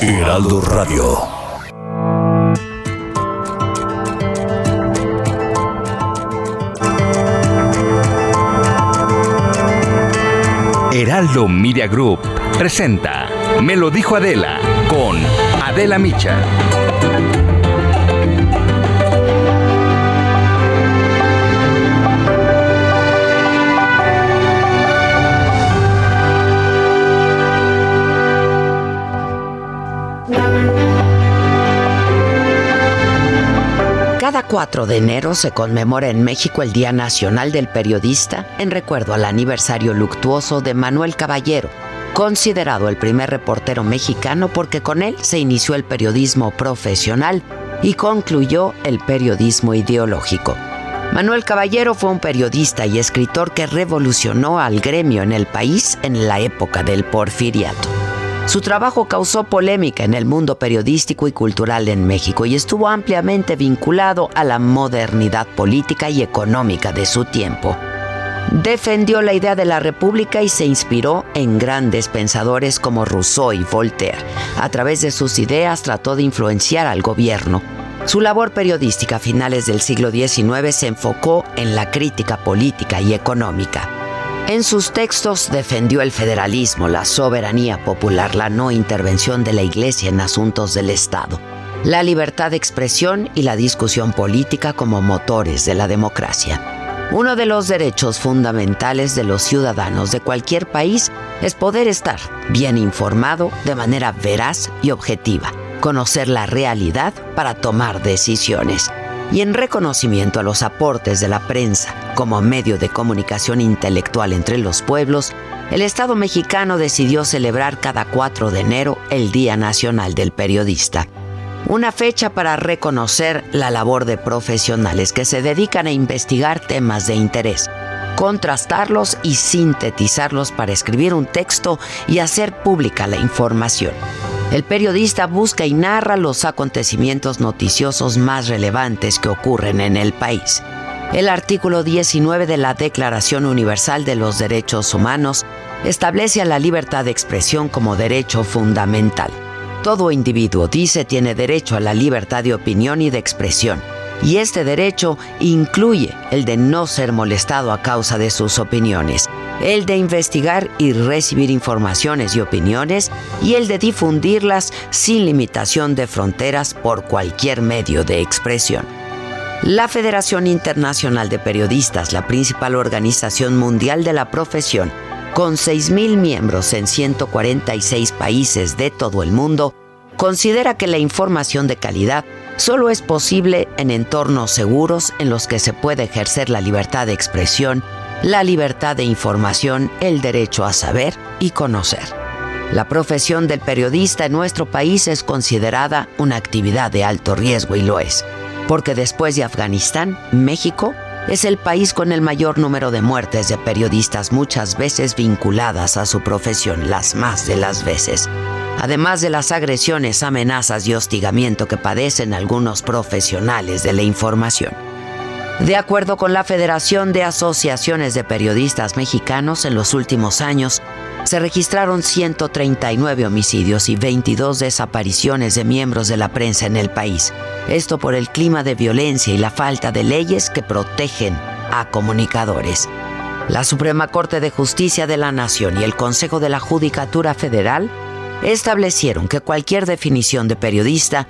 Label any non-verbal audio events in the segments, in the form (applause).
Heraldo Radio. Heraldo Media Group presenta Me lo dijo Adela con Adela Micha. Cada 4 de enero se conmemora en México el Día Nacional del Periodista en recuerdo al aniversario luctuoso de Manuel Caballero, considerado el primer reportero mexicano porque con él se inició el periodismo profesional y concluyó el periodismo ideológico. Manuel Caballero fue un periodista y escritor que revolucionó al gremio en el país en la época del porfiriato. Su trabajo causó polémica en el mundo periodístico y cultural en México y estuvo ampliamente vinculado a la modernidad política y económica de su tiempo. Defendió la idea de la República y se inspiró en grandes pensadores como Rousseau y Voltaire. A través de sus ideas trató de influenciar al gobierno. Su labor periodística a finales del siglo XIX se enfocó en la crítica política y económica. En sus textos defendió el federalismo, la soberanía popular, la no intervención de la Iglesia en asuntos del Estado, la libertad de expresión y la discusión política como motores de la democracia. Uno de los derechos fundamentales de los ciudadanos de cualquier país es poder estar bien informado de manera veraz y objetiva, conocer la realidad para tomar decisiones y en reconocimiento a los aportes de la prensa como medio de comunicación intelectual entre los pueblos, el Estado mexicano decidió celebrar cada 4 de enero el Día Nacional del Periodista, una fecha para reconocer la labor de profesionales que se dedican a investigar temas de interés, contrastarlos y sintetizarlos para escribir un texto y hacer pública la información. El periodista busca y narra los acontecimientos noticiosos más relevantes que ocurren en el país. El artículo 19 de la Declaración Universal de los Derechos Humanos establece a la libertad de expresión como derecho fundamental. Todo individuo, dice, tiene derecho a la libertad de opinión y de expresión, y este derecho incluye el de no ser molestado a causa de sus opiniones, el de investigar y recibir informaciones y opiniones y el de difundirlas sin limitación de fronteras por cualquier medio de expresión. La Federación Internacional de Periodistas, la principal organización mundial de la profesión, con 6.000 miembros en 146 países de todo el mundo, considera que la información de calidad solo es posible en entornos seguros en los que se puede ejercer la libertad de expresión la libertad de información, el derecho a saber y conocer. La profesión del periodista en nuestro país es considerada una actividad de alto riesgo y lo es, porque después de Afganistán, México es el país con el mayor número de muertes de periodistas muchas veces vinculadas a su profesión, las más de las veces, además de las agresiones, amenazas y hostigamiento que padecen algunos profesionales de la información. De acuerdo con la Federación de Asociaciones de Periodistas Mexicanos, en los últimos años se registraron 139 homicidios y 22 desapariciones de miembros de la prensa en el país. Esto por el clima de violencia y la falta de leyes que protegen a comunicadores. La Suprema Corte de Justicia de la Nación y el Consejo de la Judicatura Federal establecieron que cualquier definición de periodista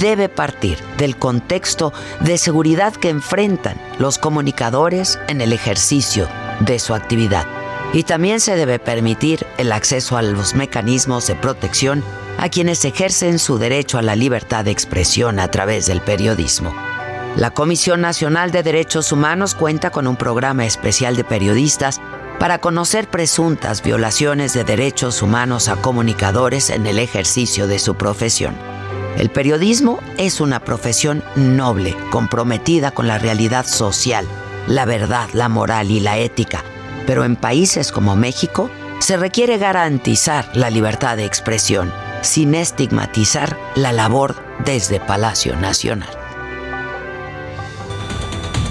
debe partir del contexto de seguridad que enfrentan los comunicadores en el ejercicio de su actividad. Y también se debe permitir el acceso a los mecanismos de protección a quienes ejercen su derecho a la libertad de expresión a través del periodismo. La Comisión Nacional de Derechos Humanos cuenta con un programa especial de periodistas para conocer presuntas violaciones de derechos humanos a comunicadores en el ejercicio de su profesión. El periodismo es una profesión noble, comprometida con la realidad social, la verdad, la moral y la ética. Pero en países como México se requiere garantizar la libertad de expresión sin estigmatizar la labor desde Palacio Nacional.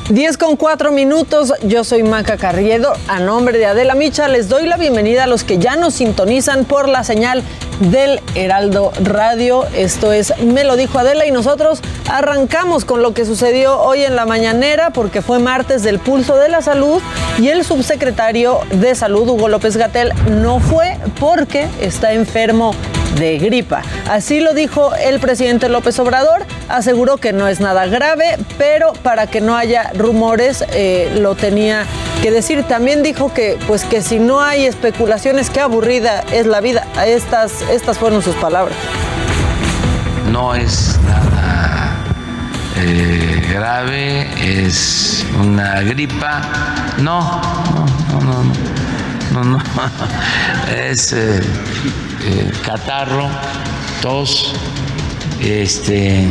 10 con 4 minutos, yo soy Maca Carriedo. A nombre de Adela Micha les doy la bienvenida a los que ya nos sintonizan por la señal del Heraldo Radio. Esto es Me lo dijo Adela y nosotros arrancamos con lo que sucedió hoy en la mañanera porque fue martes del pulso de la salud y el subsecretario de salud Hugo López Gatel no fue porque está enfermo de gripa. Así lo dijo el presidente López Obrador, aseguró que no es nada grave, pero para que no haya rumores eh, lo tenía que decir. También dijo que, pues, que si no hay especulaciones, qué aburrida es la vida. Estas, estas fueron sus palabras. No es nada eh, grave, es una gripa. No, no, no, no, no, no, (laughs) es eh, eh, catarro, tos, este,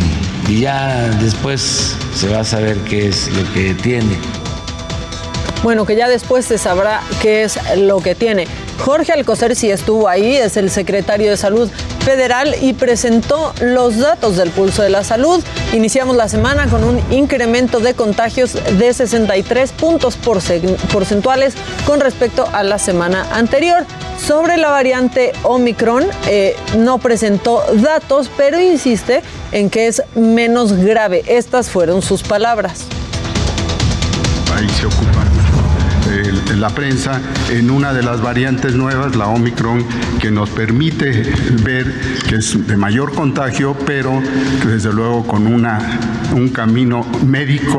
y ya después se va a saber qué es lo que tiene. Bueno, que ya después se sabrá qué es lo que tiene. Jorge Alcocer sí estuvo ahí, es el secretario de Salud Federal y presentó los datos del pulso de la salud. Iniciamos la semana con un incremento de contagios de 63 puntos porcentuales con respecto a la semana anterior. Sobre la variante Omicron, eh, no presentó datos, pero insiste en que es menos grave. Estas fueron sus palabras. Ahí se ocupa la prensa en una de las variantes nuevas, la Omicron, que nos permite ver que es de mayor contagio, pero desde luego con una, un camino médico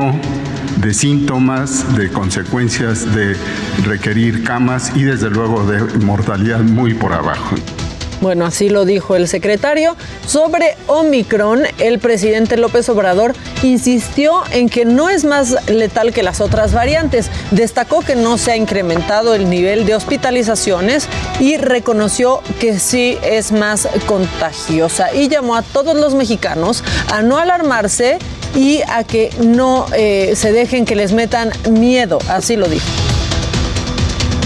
de síntomas, de consecuencias de requerir camas y desde luego de mortalidad muy por abajo. Bueno, así lo dijo el secretario. Sobre Omicron, el presidente López Obrador insistió en que no es más letal que las otras variantes. Destacó que no se ha incrementado el nivel de hospitalizaciones y reconoció que sí es más contagiosa. Y llamó a todos los mexicanos a no alarmarse y a que no eh, se dejen que les metan miedo. Así lo dijo.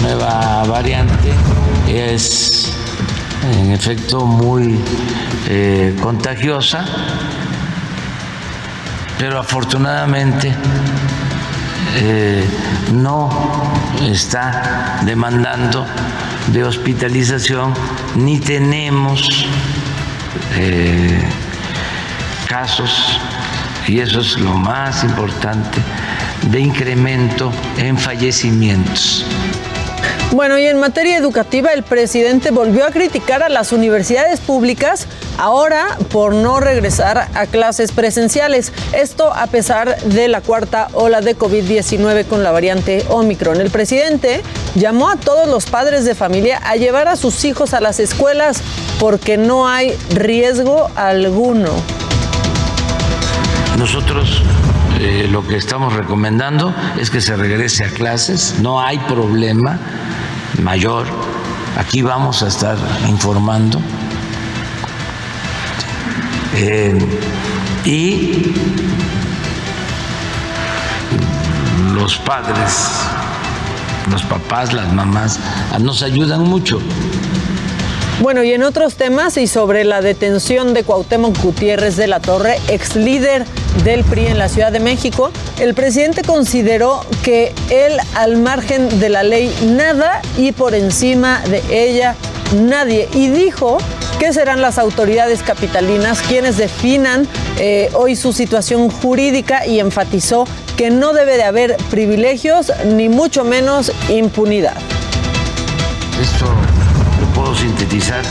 Nueva variante es en efecto muy eh, contagiosa, pero afortunadamente eh, no está demandando de hospitalización ni tenemos eh, casos, y eso es lo más importante, de incremento en fallecimientos. Bueno, y en materia educativa, el presidente volvió a criticar a las universidades públicas ahora por no regresar a clases presenciales. Esto a pesar de la cuarta ola de COVID-19 con la variante Omicron. El presidente llamó a todos los padres de familia a llevar a sus hijos a las escuelas porque no hay riesgo alguno. Nosotros eh, lo que estamos recomendando es que se regrese a clases, no hay problema mayor. Aquí vamos a estar informando. Eh, y los padres, los papás, las mamás, nos ayudan mucho. Bueno, y en otros temas y sobre la detención de Cuauhtémoc Gutiérrez de la Torre, ex líder del PRI en la Ciudad de México, el presidente consideró que él al margen de la ley nada y por encima de ella nadie y dijo que serán las autoridades capitalinas quienes definan eh, hoy su situación jurídica y enfatizó que no debe de haber privilegios ni mucho menos impunidad. Esto sintetizar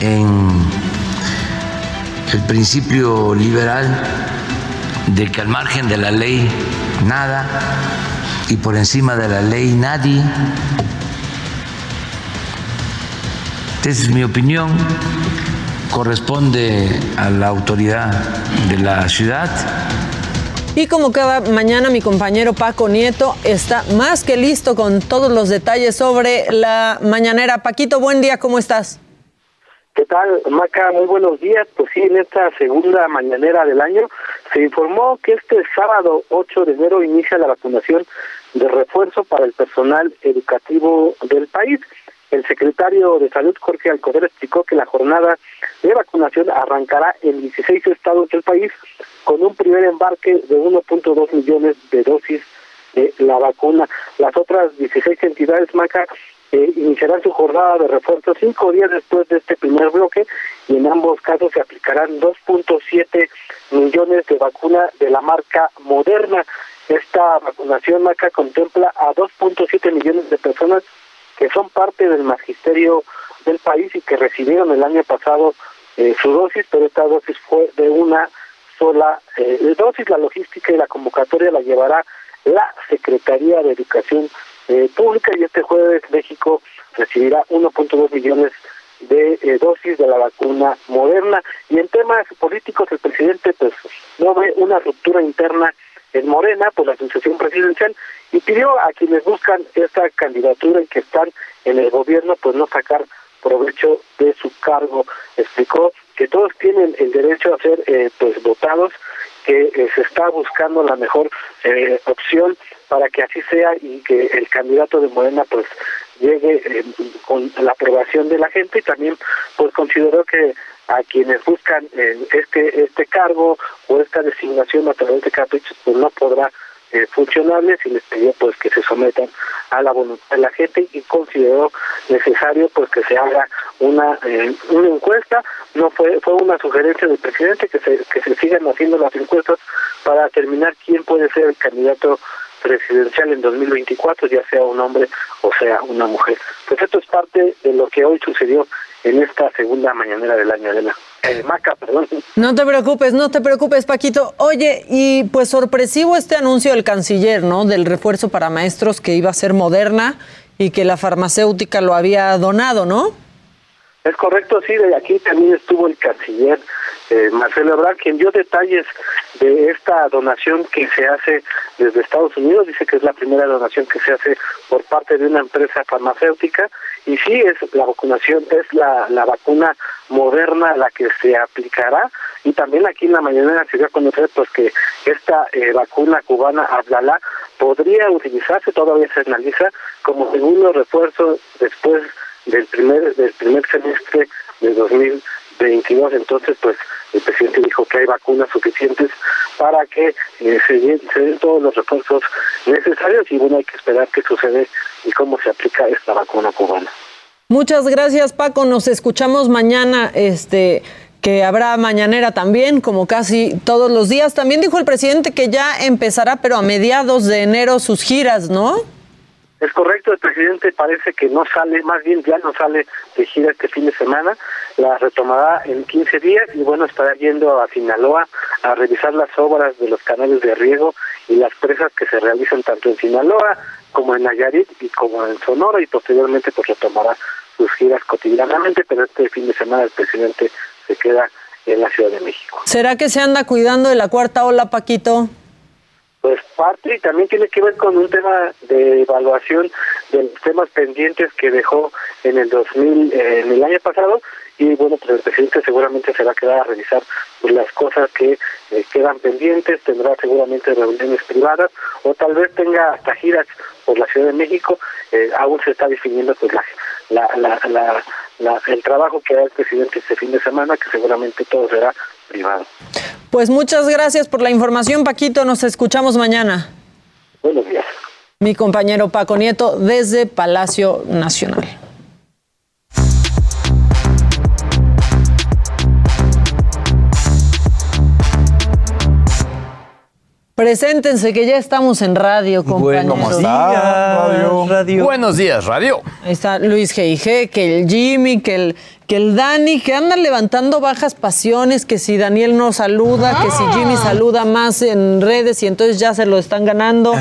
en el principio liberal de que al margen de la ley nada y por encima de la ley nadie. Esa es mi opinión, corresponde a la autoridad de la ciudad y como cada mañana mi compañero Paco Nieto está más que listo con todos los detalles sobre la mañanera. Paquito, buen día, ¿cómo estás? ¿Qué tal, Maca? Muy buenos días. Pues sí, en esta segunda mañanera del año se informó que este sábado 8 de enero inicia la vacunación de refuerzo para el personal educativo del país. El secretario de Salud, Jorge Alcover, explicó que la jornada de vacunación arrancará en 16 estados del país con un primer embarque de 1.2 millones de dosis de la vacuna. Las otras 16 entidades, Maca, eh, iniciarán su jornada de refuerzo cinco días después de este primer bloque y en ambos casos se aplicarán 2.7 millones de vacuna de la marca Moderna. Esta vacunación, Maca, contempla a 2.7 millones de personas que son parte del magisterio del país y que recibieron el año pasado eh, su dosis, pero esta dosis fue de una sola eh, dosis. La logística y la convocatoria la llevará la Secretaría de Educación eh, Pública y este jueves México recibirá 1.2 millones de eh, dosis de la vacuna moderna. Y en temas políticos, el presidente pues no ve una ruptura interna en Morena por la sucesión presidencial y pidió a quienes buscan esta candidatura y que están en el gobierno pues no sacar provecho de su cargo. Explicó que todos tienen el derecho a ser eh, pues votados, que eh, se está buscando la mejor eh, opción para que así sea y que el candidato de Morena pues llegue eh, con la aprobación de la gente y también pues consideró que a quienes buscan eh, este este cargo o esta designación a través pues no podrá eh, funcionarles y les pidió pues que se sometan a la voluntad de la gente y consideró necesario pues que se haga una eh, una encuesta. No fue fue una sugerencia del presidente que se que se sigan haciendo las encuestas para determinar quién puede ser el candidato presidencial en 2024 ya sea un hombre o sea una mujer. Pues esto es parte de lo que hoy sucedió en esta segunda mañanera del año Elena eh, Maca perdón No te preocupes, no te preocupes, Paquito. Oye, y pues sorpresivo este anuncio del canciller, ¿no? Del refuerzo para maestros que iba a ser moderna y que la farmacéutica lo había donado, ¿no? Es correcto, sí, de aquí también estuvo el canciller eh, Marcelo Ebrard, quien dio detalles de esta donación que se hace desde Estados Unidos, dice que es la primera donación que se hace por parte de una empresa farmacéutica, y sí, es la vacunación, es la, la vacuna moderna la que se aplicará, y también aquí en la mañana se dio a conocer pues que esta eh, vacuna cubana Abdalá podría utilizarse, todavía se analiza, como segundo refuerzo después del primer del primer semestre de 2022 entonces pues el presidente dijo que hay vacunas suficientes para que eh, se, den, se, den todos los refuerzos necesarios y bueno hay que esperar qué sucede y cómo se aplica esta vacuna cubana muchas gracias Paco nos escuchamos mañana este que habrá mañanera también, como casi todos los días. También dijo el presidente que ya empezará, pero a mediados de enero, sus giras, ¿no? Es correcto, el presidente parece que no sale, más bien ya no sale de gira este fin de semana, la retomará en 15 días y bueno, estará yendo a Sinaloa a revisar las obras de los canales de riego y las presas que se realizan tanto en Sinaloa como en Nayarit y como en Sonora y posteriormente pues retomará sus giras cotidianamente, pero este fin de semana el presidente se queda en la Ciudad de México. ¿Será que se anda cuidando de la cuarta ola, Paquito? Pues parte y también tiene que ver con un tema de evaluación de los temas pendientes que dejó en el 2000, eh, en el año pasado y bueno, pues el presidente seguramente se va a quedar a revisar pues, las cosas que eh, quedan pendientes, tendrá seguramente reuniones privadas o tal vez tenga hasta giras por la Ciudad de México, eh, aún se está definiendo pues la, la, la, la, la el trabajo que hará el presidente este fin de semana, que seguramente todo será privado. Pues muchas gracias por la información, Paquito. Nos escuchamos mañana. Buenos días. Mi compañero Paco Nieto desde Palacio Nacional. Preséntense que ya estamos en radio, compañeros. Buenos días, radio. radio. Buenos días, radio. Ahí está Luis G.I.G., que el Jimmy, que el, que el Dani, que andan levantando bajas pasiones, que si Daniel no saluda, que si Jimmy saluda más en redes y entonces ya se lo están ganando.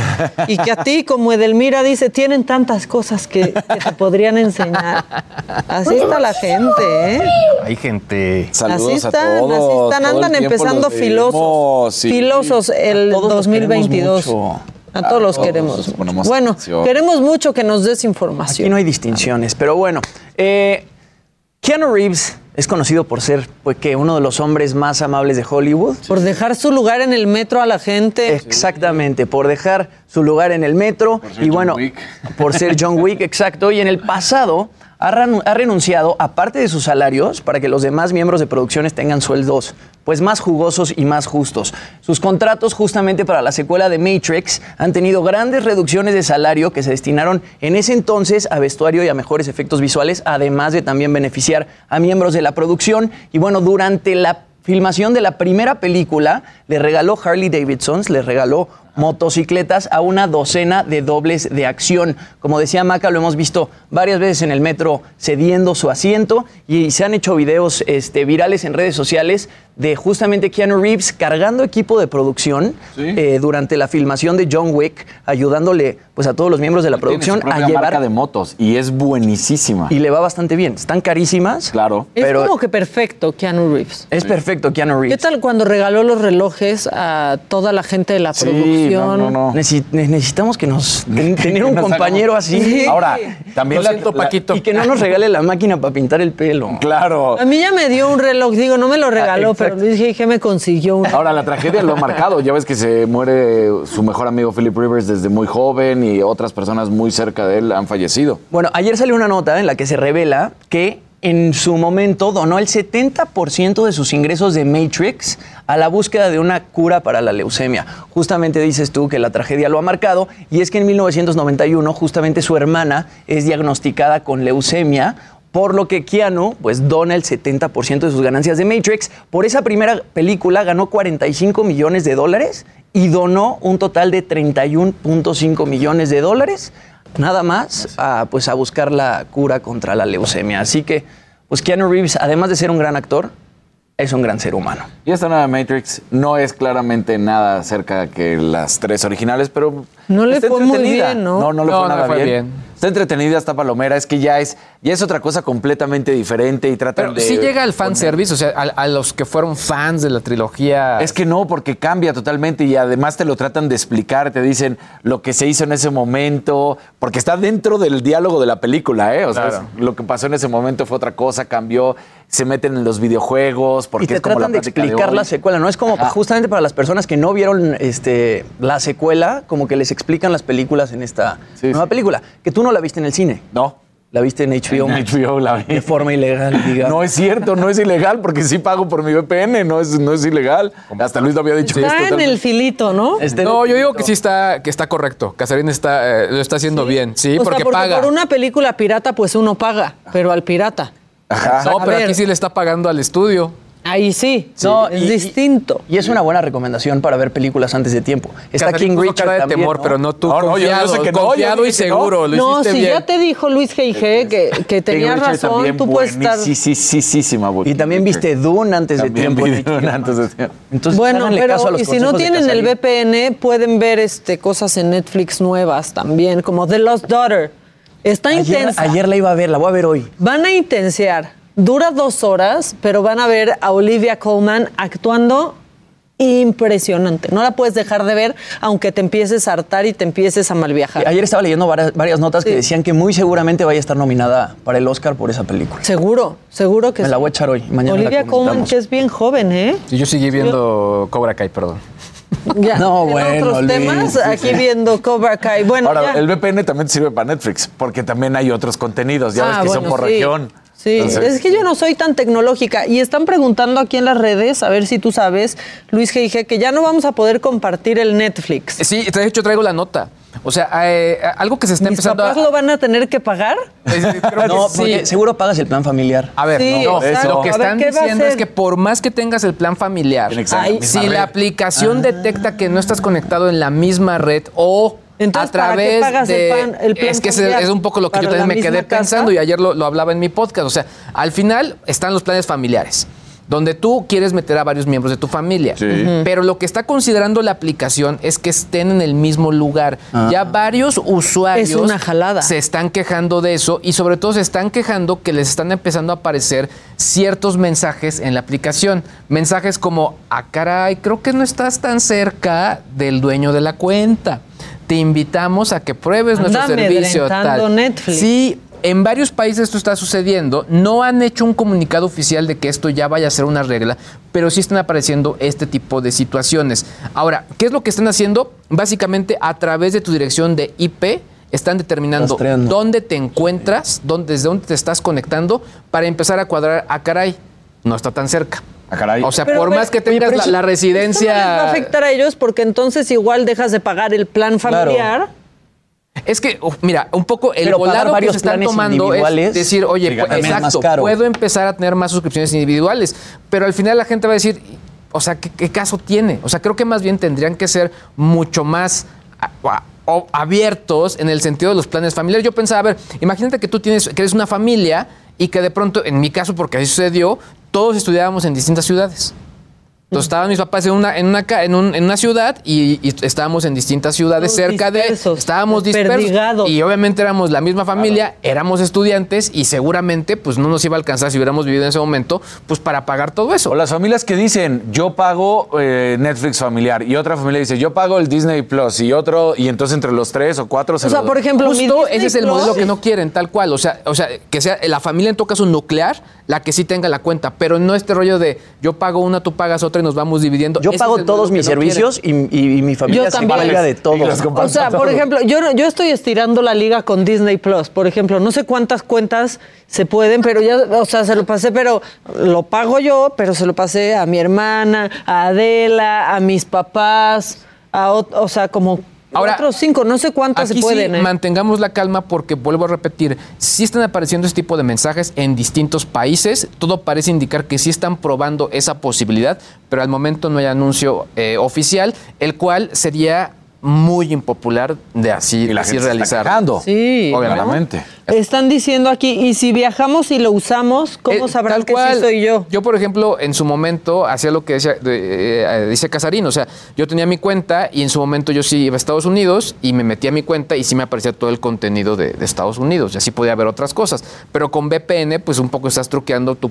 Y que a ti, como Edelmira dice, tienen tantas cosas que, que te podrían enseñar. Así está la gente, ¿eh? Hay gente. Saludos así están, a todos. así están, andan empezando los filosos. sí. Filosos el A todos los 2022. queremos mucho. A todos A los todos queremos. Bueno, atención. queremos mucho que nos des información. Aquí no hay distinciones, pero bueno. Eh, Keanu Reeves es conocido por ser pues, que uno de los hombres más amables de Hollywood. Por dejar su lugar en el metro a la gente. Exactamente, por dejar su lugar en el metro ser y John bueno, Wick. por ser John Wick, (laughs) exacto. Y en el pasado ha, renunciado a parte de sus salarios para que los demás miembros de producciones tengan sueldos pues más jugosos y más justos. Sus contratos justamente para la secuela de Matrix han tenido grandes reducciones de salario que se destinaron en ese entonces a vestuario y a mejores efectos visuales, además de también beneficiar a miembros de la producción. Y bueno, durante la filmación de la primera película, le regaló Harley Davidson, le regaló motocicletas a una docena de dobles de acción. Como decía Maca, lo hemos visto varias veces en el metro cediendo su asiento y se han hecho videos este, virales en redes sociales de justamente Keanu Reeves cargando equipo de producción eh, durante la filmación de John Wick, ayudándole pues a todos los miembros de la producción a llevar marca de motos y es buenísima. Y le va bastante bien. Están carísimas. Claro. Es como que perfecto Keanu Reeves. Es perfecto Keanu Reeves. ¿Qué tal cuando regaló los relojes a toda la gente de la producción? No, no, necesitamos que nos (laughs) tener un compañero así. Ahora, también la, Paquito. y que no nos regale la máquina para pintar el pelo. Claro. A mí ya me dio un reloj, digo, no me lo regaló, pero Luis G. me consiguió un Ahora, la tragedia lo ha marcado. Ya ves que se muere su mejor amigo Philip Rivers desde muy joven y otras personas muy cerca de él han fallecido. Bueno, ayer salió una nota en la que se revela que en su momento donó el 70% de sus ingresos de Matrix a la búsqueda de una cura para la leucemia. Justamente dices tú que la tragedia lo ha marcado y es que en 1991 justamente su hermana es diagnosticada con leucemia, por lo que Keanu pues dona el 70% de sus ganancias de Matrix. Por esa primera película ganó 45 millones de dólares y donó un total de 31.5 millones de dólares nada más a, pues, a buscar la cura contra la leucemia. Así que, pues Keanu Reeves, además de ser un gran actor, es un gran ser humano. Y esta nueva Matrix no es claramente nada cerca que las tres originales, pero no le fue muy bien, ¿no? No, no le fue nada bien. Está entretenida, está palomera, es que ya es, ya es otra cosa completamente diferente y tratan Pero de. sí llega al fanservice, o sea, a, los que fueron fans de la trilogía. Es que no, porque cambia totalmente y además te lo tratan de explicar, te dicen lo que se hizo en ese momento, porque está dentro del diálogo de la película, ¿eh? O sea, lo que pasó en ese momento fue otra cosa, cambió, se meten en los videojuegos, porque y te es como tratan la de explicar la secuela, ¿no? Es como justamente para las personas que no vieron este, la secuela, como que les explican las películas en esta nueva película, que tú no la viste en el cine. No. La viste en HBO. En HBO la vi. De forma ilegal, diga. No es cierto, no es ilegal porque sí pago por mi VPN, no es, no es ilegal. Hasta Luis lo había dicho. Está en el filito, ¿no? no, yo digo que sí está, que está correcto. Casarín está, eh, lo está haciendo bien, sí, porque, paga. Por una película pirata, pues uno paga, pero al pirata. No, pero aquí sí le está pagando al estudio. Ahí sí, No, es distinto. Y es una buena recomendación para ver películas antes de tiempo. Está King Richard de temor, pero no tú confiado, y seguro. no, si ya te dijo Luis G.I.G. que, que tenía razón, tú puedes estar... Sí, sí, sí, sí, sí, Y también viste Dune antes de tiempo. Dune antes de tiempo. Entonces, bueno, pero y si no tienen el VPN, pueden ver este, cosas en Netflix nuevas también, como The Lost Daughter. Está intensa. Ayer la iba a ver, la voy a ver hoy. Van a intensear Dura dos horas, pero van a ver a Olivia Colman actuando impresionante. No la puedes dejar de ver, aunque te empieces a hartar y te empieces a mal viajar. Ayer estaba leyendo varias, notas que decían que muy seguramente vaya a estar nominada para el Oscar por esa película. Seguro, seguro que Me la voy a echar hoy. Mañana Olivia Colman, que es bien joven, ¿eh? Y yo seguí viendo Cobra Kai, perdón. (laughs) Ya, no, bueno, otros temas, aquí viendo Cobra Kai. Bueno, Ahora, el VPN también sirve para Netflix, porque también hay otros contenidos, ya ves ah, que son por región. Sí, es que yo no soy tan tecnológica y están preguntando aquí en las redes, a ver si tú sabes, Luis G.I.G., que ya no vamos a poder compartir el Netflix. Sí, de hecho traigo la nota. O sea, eh, algo que se está ¿Mis empezando papás lo van a tener que pagar? (laughs) no, porque seguro pagas el plan familiar. A ver, no, lo que están diciendo es que por más que tengas el plan familiar, si la aplicación detecta que no estás conectado en la misma red o entonces, a través ¿para qué de. El plan, es que es, un poco lo que yo también me quedé pensando y ayer lo, hablaba en mi podcast. O sea, al final están los planes familiares donde tú quieres meter a varios miembros de tu familia. Pero lo que está considerando la aplicación es que estén en el mismo lugar. Ah. Ya varios usuarios una jalada. se están quejando de eso y sobre todo se están quejando que les están empezando a aparecer ciertos mensajes en la aplicación. Mensajes como, ah, caray, creo que no estás tan cerca del dueño de la cuenta te invitamos a que pruebes nuestro servicio. Tal. Netflix. Sí, en varios países esto está sucediendo. No han hecho un comunicado oficial de que esto ya vaya a ser una regla, pero sí están apareciendo este tipo de situaciones. Ahora, ¿qué es lo que están haciendo? Básicamente, a través de tu dirección de IP, están determinando dónde te encuentras, dónde, desde dónde te estás conectando, para empezar a cuadrar, a ah, caray, no está tan cerca. A ah, caray. O sea, por más que tengas la, residencia. no va a afectar a ellos porque entonces igual dejas de pagar el plan familiar. Es que, mira, un poco el volado que se están tomando es decir, oye, pues, exacto, puedo empezar a tener más suscripciones individuales, pero al final la gente va a decir, o sea, ¿qué, caso tiene? O sea, creo que más bien tendrían que ser mucho más abiertos en el sentido de los planes familiares. Yo pensaba, a ver, imagínate que tú tienes, que eres una familia y que de pronto, en mi caso, porque así sucedió, todos estudiábamos en distintas ciudades. Entonces estaban mis papás en una, en una, en, una ciudad y, estábamos en distintas ciudades cerca de. Estábamos dispersos. Y obviamente éramos la misma familia, éramos estudiantes y seguramente pues no nos iba a alcanzar si hubiéramos vivido en ese momento, pues para pagar todo eso. O las familias que dicen, yo pago eh, Netflix familiar y otra familia dice, yo pago el Disney Plus y otro, y entonces entre los tres o cuatro se O sea, por ejemplo, justo ese es el modelo que no quieren, tal cual. O sea, o sea, que sea la familia en todo caso nuclear la que sí tenga la cuenta, pero no este rollo de yo pago una, tú pagas otra y nos vamos dividiendo. Yo pago todos mis servicios y, mi familia se encarga de todo. O sea, por ejemplo, yo, yo estoy estirando la liga con Disney Plus, por ejemplo, no sé cuántas cuentas se pueden, pero ya, o sea, se lo pasé, pero lo pago yo, pero se lo pasé a mi hermana, a Adela, a mis papás, a, o sea, como Ahora, Cuatro cinco, no sé cuántas se pueden. Sí, ¿eh? Mantengamos la calma porque vuelvo a repetir, sí están apareciendo este tipo de mensajes en distintos países. Todo parece indicar que sí están probando esa posibilidad, pero al momento no hay anuncio eh, oficial, el cual sería muy impopular de así, la así realizar. sí, obviamente. Están diciendo aquí, y si viajamos y lo usamos, ¿cómo eh, sabrán que sí soy yo? Yo, por ejemplo, en su momento hacía lo que decía, eh, dice Casarín, o sea, yo tenía mi cuenta y en su momento yo sí iba a Estados Unidos y me metía a mi cuenta y sí me aparecía todo el contenido de, Estados Unidos y así podía ver otras cosas. Pero con VPN, pues un poco estás truqueando tu,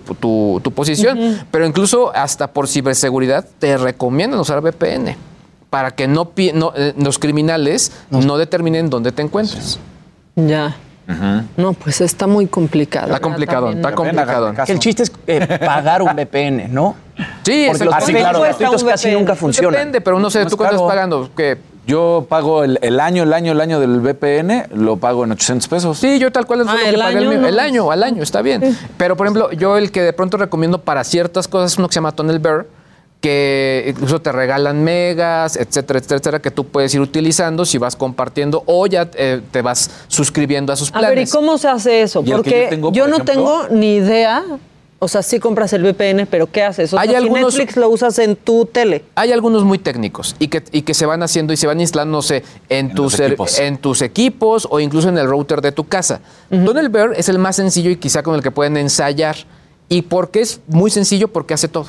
posición. Pero incluso hasta por ciberseguridad te recomiendan usar VPN para que no, eh, los criminales no. determinen dónde te encuentres. Ya. No, pues está muy complicado. Está complicado, está complicado. el chiste es eh, pagar un VPN, ¿no? Sí, Porque los así, claro, casi nunca funcionan. Depende, pero no sé, ¿tú cuánto estás pagando? ¿Qué? Yo pago el, año, el año, el año del VPN, lo pago en 800 pesos. Sí, yo tal cual es ah, el, año, el, el año, al año, está bien. Pero, por ejemplo, yo el que de pronto recomiendo para ciertas cosas es uno que se llama Tunnel Bear, que incluso te regalan megas, etcétera, etcétera, que tú puedes ir utilizando si vas compartiendo o ya eh, te vas suscribiendo a sus planes. A ver, ¿y cómo se hace eso? Porque yo, no tengo ni idea. O sea, sí compras el VPN, pero ¿qué haces? O hay algunos, Netflix lo usas en tu tele. Hay algunos muy técnicos y que, y que se van haciendo y se van instalando, en, en, tus, equipos. en tus equipos o incluso en el router de tu casa. Uh Bear es el más sencillo y quizá con el que pueden ensayar. ¿Y por qué es muy sencillo? Porque hace todo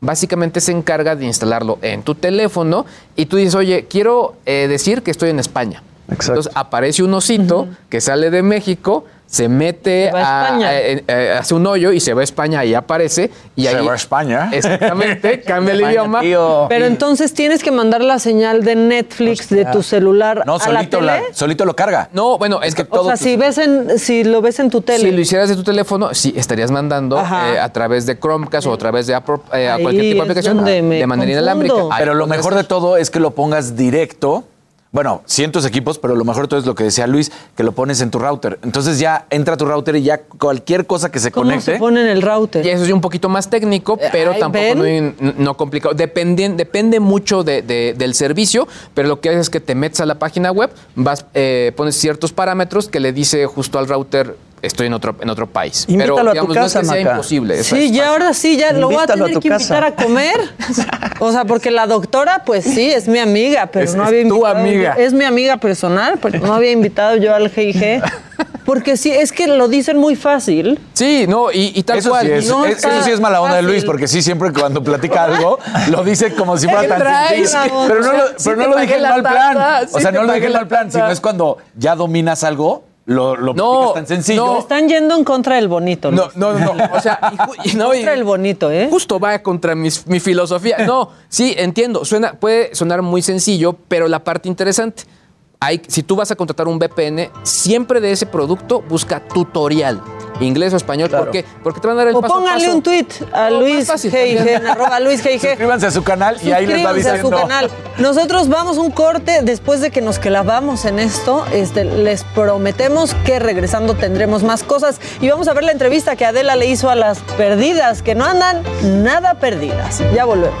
básicamente se encarga de instalarlo en tu teléfono y tú dices, oye, quiero eh, decir que estoy en España. Entonces aparece un osito que sale de México se mete a, eh, hace un hoyo y se va a España y aparece y se va a España. Exactamente (laughs) cambia el idioma. pero entonces tienes que mandar la señal de Netflix de tu celular no, a la tele? solito lo carga. No bueno es que todo o sea si ves en si lo ves en tu tele. Si lo hicieras de tu teléfono sí estarías mandando eh, a través de Chromecast o a través de Apple, eh, a cualquier tipo de aplicación de manera inalámbrica pero lo mejor de todo es que lo pongas directo bueno, cientos equipos, pero lo mejor de todo es lo que decía Luis, que lo pones en tu router. Entonces ya entra tu router y ya cualquier cosa que se ¿Cómo conecte. se pone en el router? Y eso es un poquito más técnico, eh, pero tampoco no, complicado. Depende, depende mucho del servicio, pero lo que haces es que te metes a la página web, vas, eh, pones ciertos parámetros que le dice justo al router estoy en otro, en otro país. Invítalo pero digamos, a tu casa, no es que sea imposible. Sí, ya ahora sí, ya lo voy a tener que invitar a comer. (laughs) o sea, porque la doctora, pues sí, es mi amiga, pero no había invitado. tu amiga. Es mi amiga personal, porque no había invitado yo al GIG. Porque sí, es que lo dicen muy fácil. Sí, no, y, tal eso cual. Sí es, eso sí es mala onda de Luis, porque sí, siempre cuando platica algo, lo dice como si fuera tan sencillo. Pero no lo, pero no lo dije en mal plan. O sea, no lo dije en mal plan, sino es cuando ya dominas algo lo, lo no, tan sencillo. No. Están yendo en contra del bonito. No, no, no. O sea, y, no, contra el bonito, ¿eh? Justo va contra mi, mi, filosofía. No, sí, entiendo. Suena, puede sonar muy sencillo, pero la parte interesante. Hay, si tú vas a contratar un VPN, siempre de ese producto busca tutorial inglés o español. ¿Por qué? Porque te van a dar el o paso póngale un tweet a Luis G.I.G. arroba Luis G.I.G. Suscríbanse a su canal y ahí les va diciendo. a su canal. Nosotros vamos un corte después de que nos clavamos en esto. Este, les prometemos que regresando tendremos más cosas y vamos a ver la entrevista que Adela le hizo a las perdidas, que no andan nada perdidas. Ya volvemos.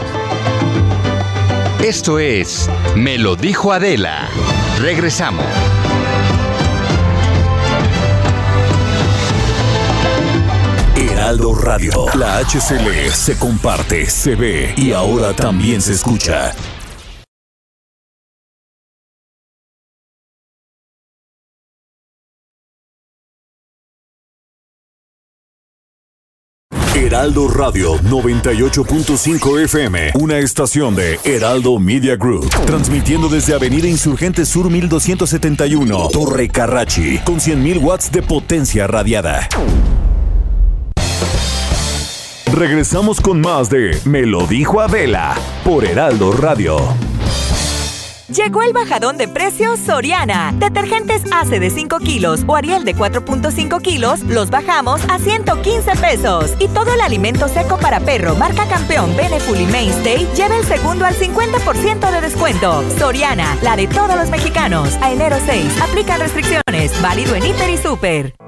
Esto es Me lo dijo Adela. Regresamos. Heraldo Radio. La HCL se comparte, se ve y ahora también se escucha. Heraldo Radio 98.5 FM, una estación de Heraldo Media Group, transmitiendo desde Avenida Insurgente Sur 1271, Torre Carrachi, con 100.000 watts de potencia radiada. Regresamos con más de Me lo dijo Adela por Heraldo Radio. Llegó el bajadón de precios Soriana. Detergentes ACE de 5 kilos o Ariel de 4.5 kilos los bajamos a 115 pesos. Y todo el alimento seco para perro, marca campeón Beneful Mainstay, lleva el segundo al 50% de descuento. Soriana, la de todos los mexicanos. A enero 6, aplican restricciones. Válido en Hiper y Super.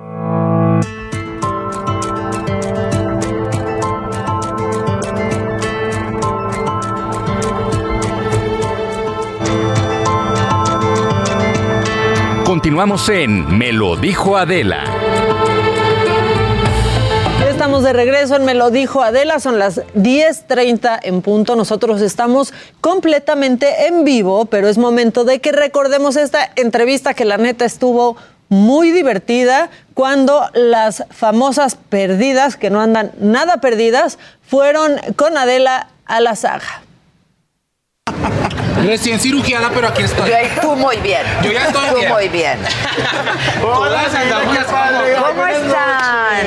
Continuamos en Me lo dijo Adela. Estamos de regreso en Me lo dijo Adela, son las 10.30 en punto. Nosotros estamos completamente en vivo, pero es momento de que recordemos esta entrevista que la neta estuvo muy divertida cuando las famosas perdidas, que no andan nada perdidas, fueron con Adela a la saga. Recién cirugiada, pero aquí estoy. tú muy bien. Yo ya estoy tú bien. muy bien. Hola, ¿Cómo están?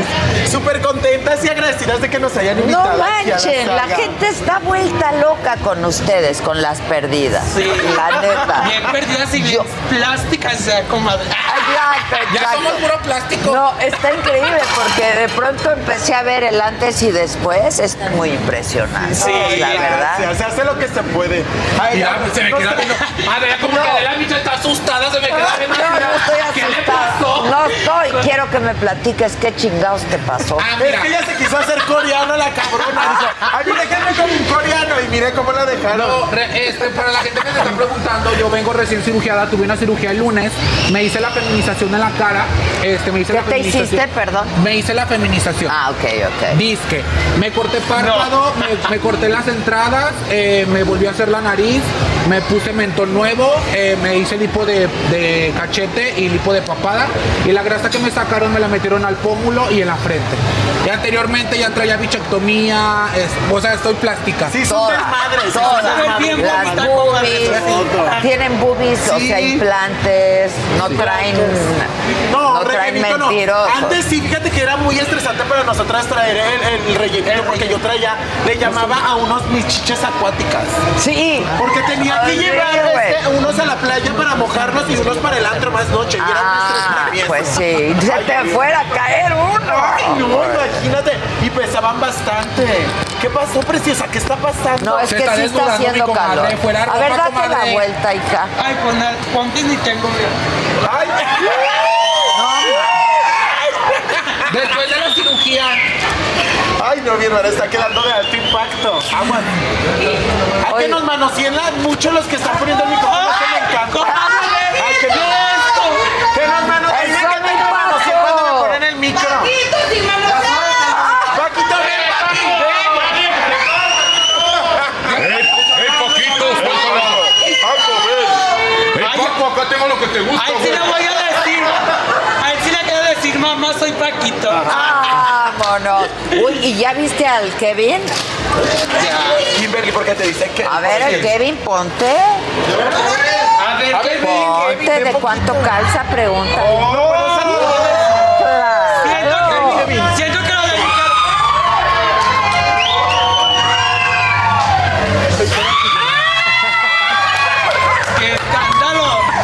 Súper contentas y agradecidas de que nos hayan invitado. No manchen, la, gente está vuelta loca con ustedes, con las perdidas. Sí. La neta. Bien perdidas y bien plásticas, o sea, comadre. Ya somos puro plástico. No, está increíble porque de pronto empecé a ver el antes y después. Es muy impresionante. Sí, la verdad. Se hace lo que se puede. Ay, ya, se me queda viendo. Madre, ya como que de la bicha está asustada, se me queda viendo. No, no estoy asustada. No estoy. Quiero que me platiques qué chingados te pasó. Ah, es que ella se quiso hacer coreana la cabrona. Dijo, ay, déjame con un coreano. Y mire cómo la dejaron. No, este, para la gente que se está preguntando, yo vengo recién cirugiada, tuve una cirugía el lunes, me hice la feminización en la cara. Este, me hice ¿Qué la te feminización. hiciste, perdón? Me hice la feminización. Ah, ok, ok. Disque. Me corté párpado, me, me corté las entradas, eh, me volví a hacer la nariz, me puse mentón nuevo, eh, me hice lipo de, de cachete y lipo de papada. Y la grasa que me sacaron me la metieron al pómulo y en la frente. Y anteriormente ya traía bichectomía, es- o sea, estoy plástica. Sí, Todas, todas. Las boobies, tienen boobies, o sea, Sí. implantes, no traen, no, traen rellenito no. Antes sí, fíjate que era muy estresante para nosotras traer el, el rellenito porque yo traía, le llamaba a unos mis chiches acuáticas. Sí. Porque tenía que Sí, llevar güey. este, unos a la playa para mojarlos y unos para el antro más noche. Y era un estrés Ah, pues sí, se te fuera a caer uno. Ay, no, imagínate. Y pesaban bastante. ¿Qué pasó, preciosa? ¿Qué está pasando? No, es que sí está haciendo calor. A ver, date la vuelta, hija. Ay, ponte ni tengo. Ay, Después de la cirugía. Ay, no, mi hermana está quedando de alto impacto. Agua. Hay que nos manoseen la- mucho los que están poniendo el micrófono. Eso me encanta. Ay, que Que ¡Vámonos! Uy, ¿y ya viste al Kevin? Ya. Kimberly, ¿por qué te dice que? A ver, el Kevin, ponte. A ver, Kevin, Ponte, ¿de cuánto calza? Pregunta. Oh,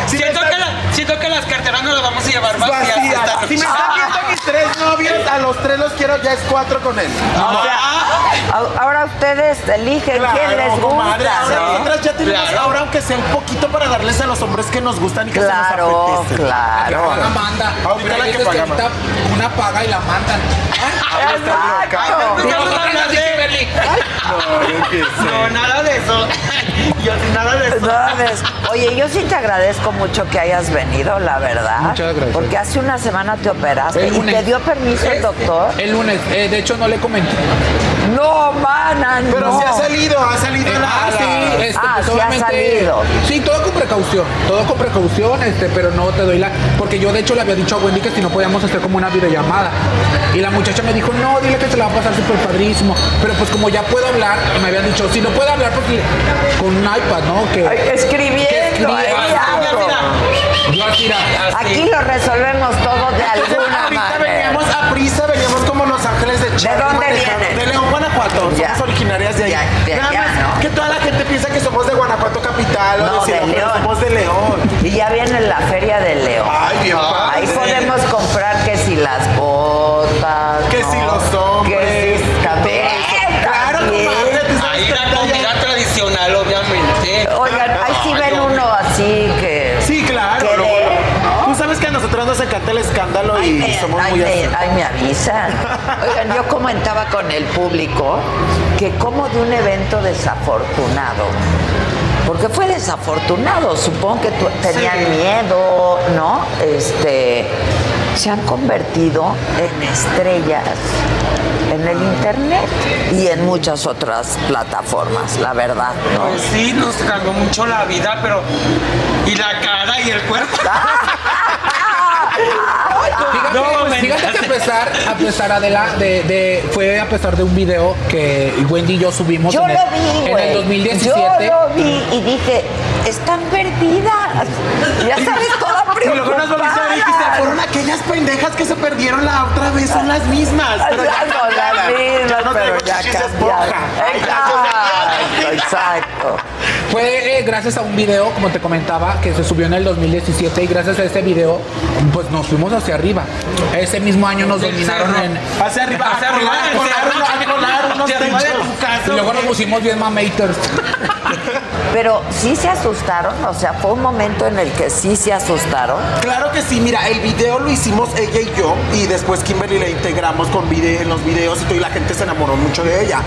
siento que, lo siento, que las carteras no las vamos a llevar vacías. vacías la ya es cuatro con él. O sea, ahora ustedes eligen quién les gusta. Madre, ahora nosotras ya tenemos, ahora aunque sea un poquito para darles a los hombres que nos gustan y que claro, se nos apetece. Claro, La manda. Ahorita la que paga. Una paga y la mandan. Exacto. No, nada de eso. Yo nada de eso. Nada de eso. Oye, yo sí te agradezco mucho que hayas venido, la verdad. Muchas gracias. Porque hace una semana te operaste. ¿Y te dio permiso el doctor? El lunes. Eh, de hecho, no le comenté. No, mana, no. Pero sí ha salido, ha salido eh, la. Ah, sí, este, ah, pues, sí ha salido. Sí, todo con precaución. Todo con precaución, este, pero no te doy la. Porque yo, de hecho, le había dicho a Wendy que si no podíamos hacer como una videollamada. Y la muchacha me dijo, no, dile que se la va a pasar súper padrísimo. Pero pues como ya puedo hablar, me habían dicho, si no puede hablar, pues con un iPad, ¿no? Que, escribiendo. que escriba. ahí, Yo así era. Aquí lo resolvemos todo de alguna Ahorita manera. veníamos a prisa, veníamos como Los Ángeles de Charlie. ¿De dónde vienen? De León, Guanajuato. Ya. Somos originarias de ahí. Ya. Que toda la gente piensa que somos de Guanajuato capital No, o de, León. somos de León. Y ya viene la feria de León. Ay, bien padre. Ahí podemos comprar que si las botas. Que ¿no? si los hombres. Que si escándalo Ay, y me, somos ay, muy me- ay, me avisan. Oigan, yo comentaba con el público que como de un evento desafortunado, porque fue desafortunado, supongo que tenían miedo, ¿no? Este, se han convertido en estrellas en el internet y en muchas otras plataformas, la verdad, ¿no? Pues sí, nos cambió mucho la vida, pero. Y la cara y el cuerpo. (laughs) Fíjate, No, pues, fíjate que a pesar, a pesar Adela, de, de, fue a pesar de un video que Wendy y yo subimos Yo en, el, lo vi, en güey. el 2017. Yo lo vi y dije, están perdidas. Ya sabes, toda Y luego nos volviste a dijiste, preocupada. fueron aquellas pendejas que se perdieron la otra vez, son las mismas. Pero ya Exacto, las mismas, no pero ya Exacto, exacto. Fue eh, gracias a un video, como te comentaba, que se subió en el 2017 y gracias a ese video, pues nos fuimos hacia arriba. Ese mismo año nos dominaron en... Hacia arriba, Hacia arriba, hacia a colar unos hacia arriba. Y luego (laughs) Pero sí se asustaron, o sea, fue un momento en el que sí se asustaron. Claro que sí, mira, el video lo hicimos ella y yo y después Kimberly le integramos con video en los videos y todo y la gente se enamoró mucho de ella.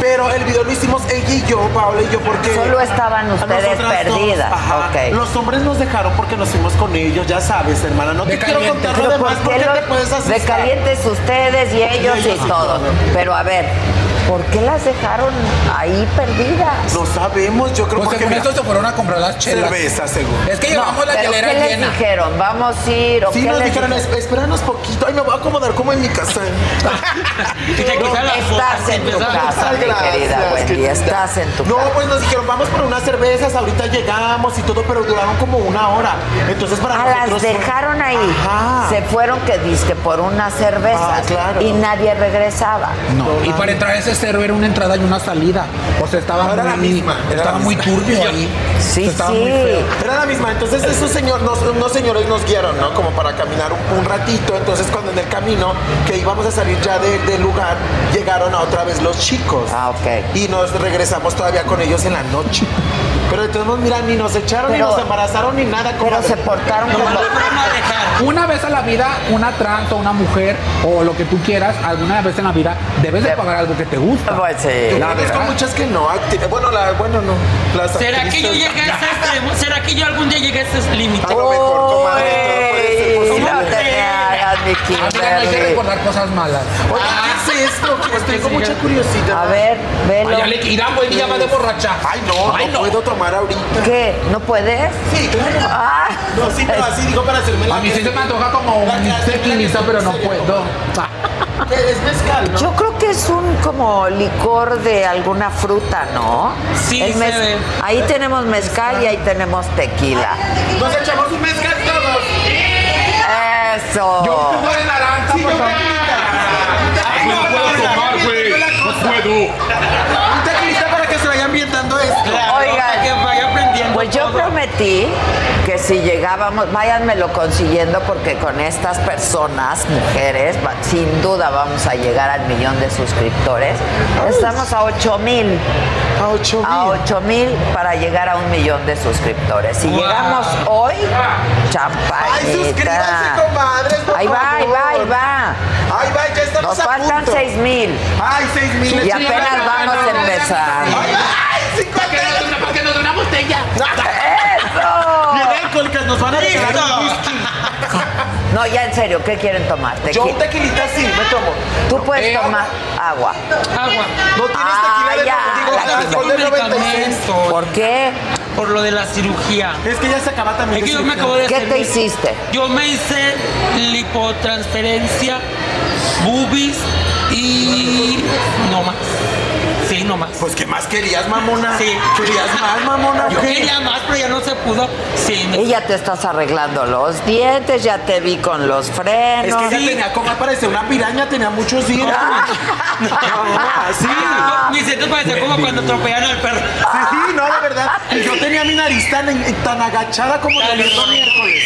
Pero el video lo hicimos ella y yo, Paola y yo, porque... Solo estaban ustedes dos, perdidas, ajá. ok. Los hombres nos dejaron porque nos fuimos con ellos, ya sabes, hermana. No De te quiero contar lo demás ¿por porque qué te puedes asustar. de calientes ustedes y ellos y, ellos y todo. Pero a ver, ¿por qué las dejaron ahí perdidas? No sabemos, yo creo Pues porque según esto se fueron a comprar las chelas. cerveza, según. Es que No, llevamos la hielera ¿qué les llena. dijeron? ¿Vamos a ir o Sí, qué nos les dijeron, dijeron? "Es- espéranos poquito. Ay, me voy a acomodar como en mi casa. (laughs) Y te quitan las Estás en tu casa, mi querida Wendy, estás en tu No, casa. pues nos dijeron, vamos por unas cervezas, ahorita llegamos y todo, pero duraron como una hora. Entonces para Ah, las nosotros fue- dejaron ahí. Ajá. Se fueron que disque por unas cervezas Ah, claro. y nadie regresaba. No, y para entrar a ese cerro era una entrada y una salida. O sea, estaba Era la muy, misma, era estaba la muy misma. turbio ahí. Sí, estaba sí. muy feo. Era la misma, entonces esos señor, nos- unos señores nos guiaron, ¿no? Como para caminar un, un ratito, entonces cuando en el camino que íbamos a salir ya de- del lugar, llegaron a otra vez los chicos. Ah, ok. Y nos regresamos todavía con ellos en la noche. Pero de todos modos, mira, ni nos echaron, Pero- ni nos embarazaron, ni nada. Pero se portaron como... A dejar. Una vez a la vida, una trans o una mujer o lo que tú quieras, alguna vez en la vida debes de pagar algo que te gusta. Pues sí. La conozco muchas que no. Bueno, la, bueno, no. Las ¿Será que yo llegué a ese extremo? ¿Será que yo algún día llegué a ese límite? A lo mejor, comadre, todo puede ser posible. No hay que recordar cosas malas. Oye, ¿qué es esto? Con mucha curiosidad. A ver, velo. Ay, ya le irán, buen día, va de borracha. Ay, no, no, puedo tomar ahorita. ¿Qué? ¿No puedes? Sí, claro. Ah. No, sí, pero así digo para hacerme la A mí sí se me antoja como un tequilista, pero no puedo. Que Es mezcal, ¿no? Yo creo que es un como licor de alguna fruta, ¿no? Sí, se ve. Ahí tenemos mezcal y ahí tenemos tequila. Nos echamos un mezcal. Eso. Yo jugo de naranja, por favor. Ay, No puedo tomar, güey. No puedo. Pues yo prometí que si llegábamos, váyanmelo consiguiendo porque con estas personas, mujeres, sin duda vamos a llegar al millón de suscriptores. Estamos a 8 mil. A 8 mil. A 8 mil para llegar a un millón de suscriptores. Si llegamos hoy, champañita. Ay, suscríbanse, comadres, por Ahí va, ahí va, ahí va. Ahí va, ya estamos Nos a faltan punto. 6 mil. Ay, 6 mil. Y apenas vamos empezando. Ay, 50. Botella. ¡Eso! Viene alcohólicas, nos van a regalar un whisky. No, ya en serio, ¿qué quieren tomar? Yo un tequilita sí, me tomo. Tú puedes Eh, tomar agua. Agua. No tienes Ah, tequila de ya, digo, la de alcohol de 96. medicamento. ¿Por qué? Por lo de la cirugía. Es que ya se acaba también. Es que yo me acabo de ¿Qué hacer te hiciste? Yo me hice lipotransferencia, boobies y no más. Sí, no más. Pues, ¿qué más querías, mamona? Sí. ¿Querías más, mamona? Yo ¿Qué? quería más, pero ya no se pudo. Sí, me- Y ya te estás arreglando los dientes, ya te vi con los Es frenos. que ya tenía como parecía una piraña, tenía muchos días. (laughs) Ah, sí. Yo- mis dientes parecían como cuando atropellan al perro. Sí, no, de verdad. Y Yo tenía mi nariz tan, tan agachada como el otro miércoles.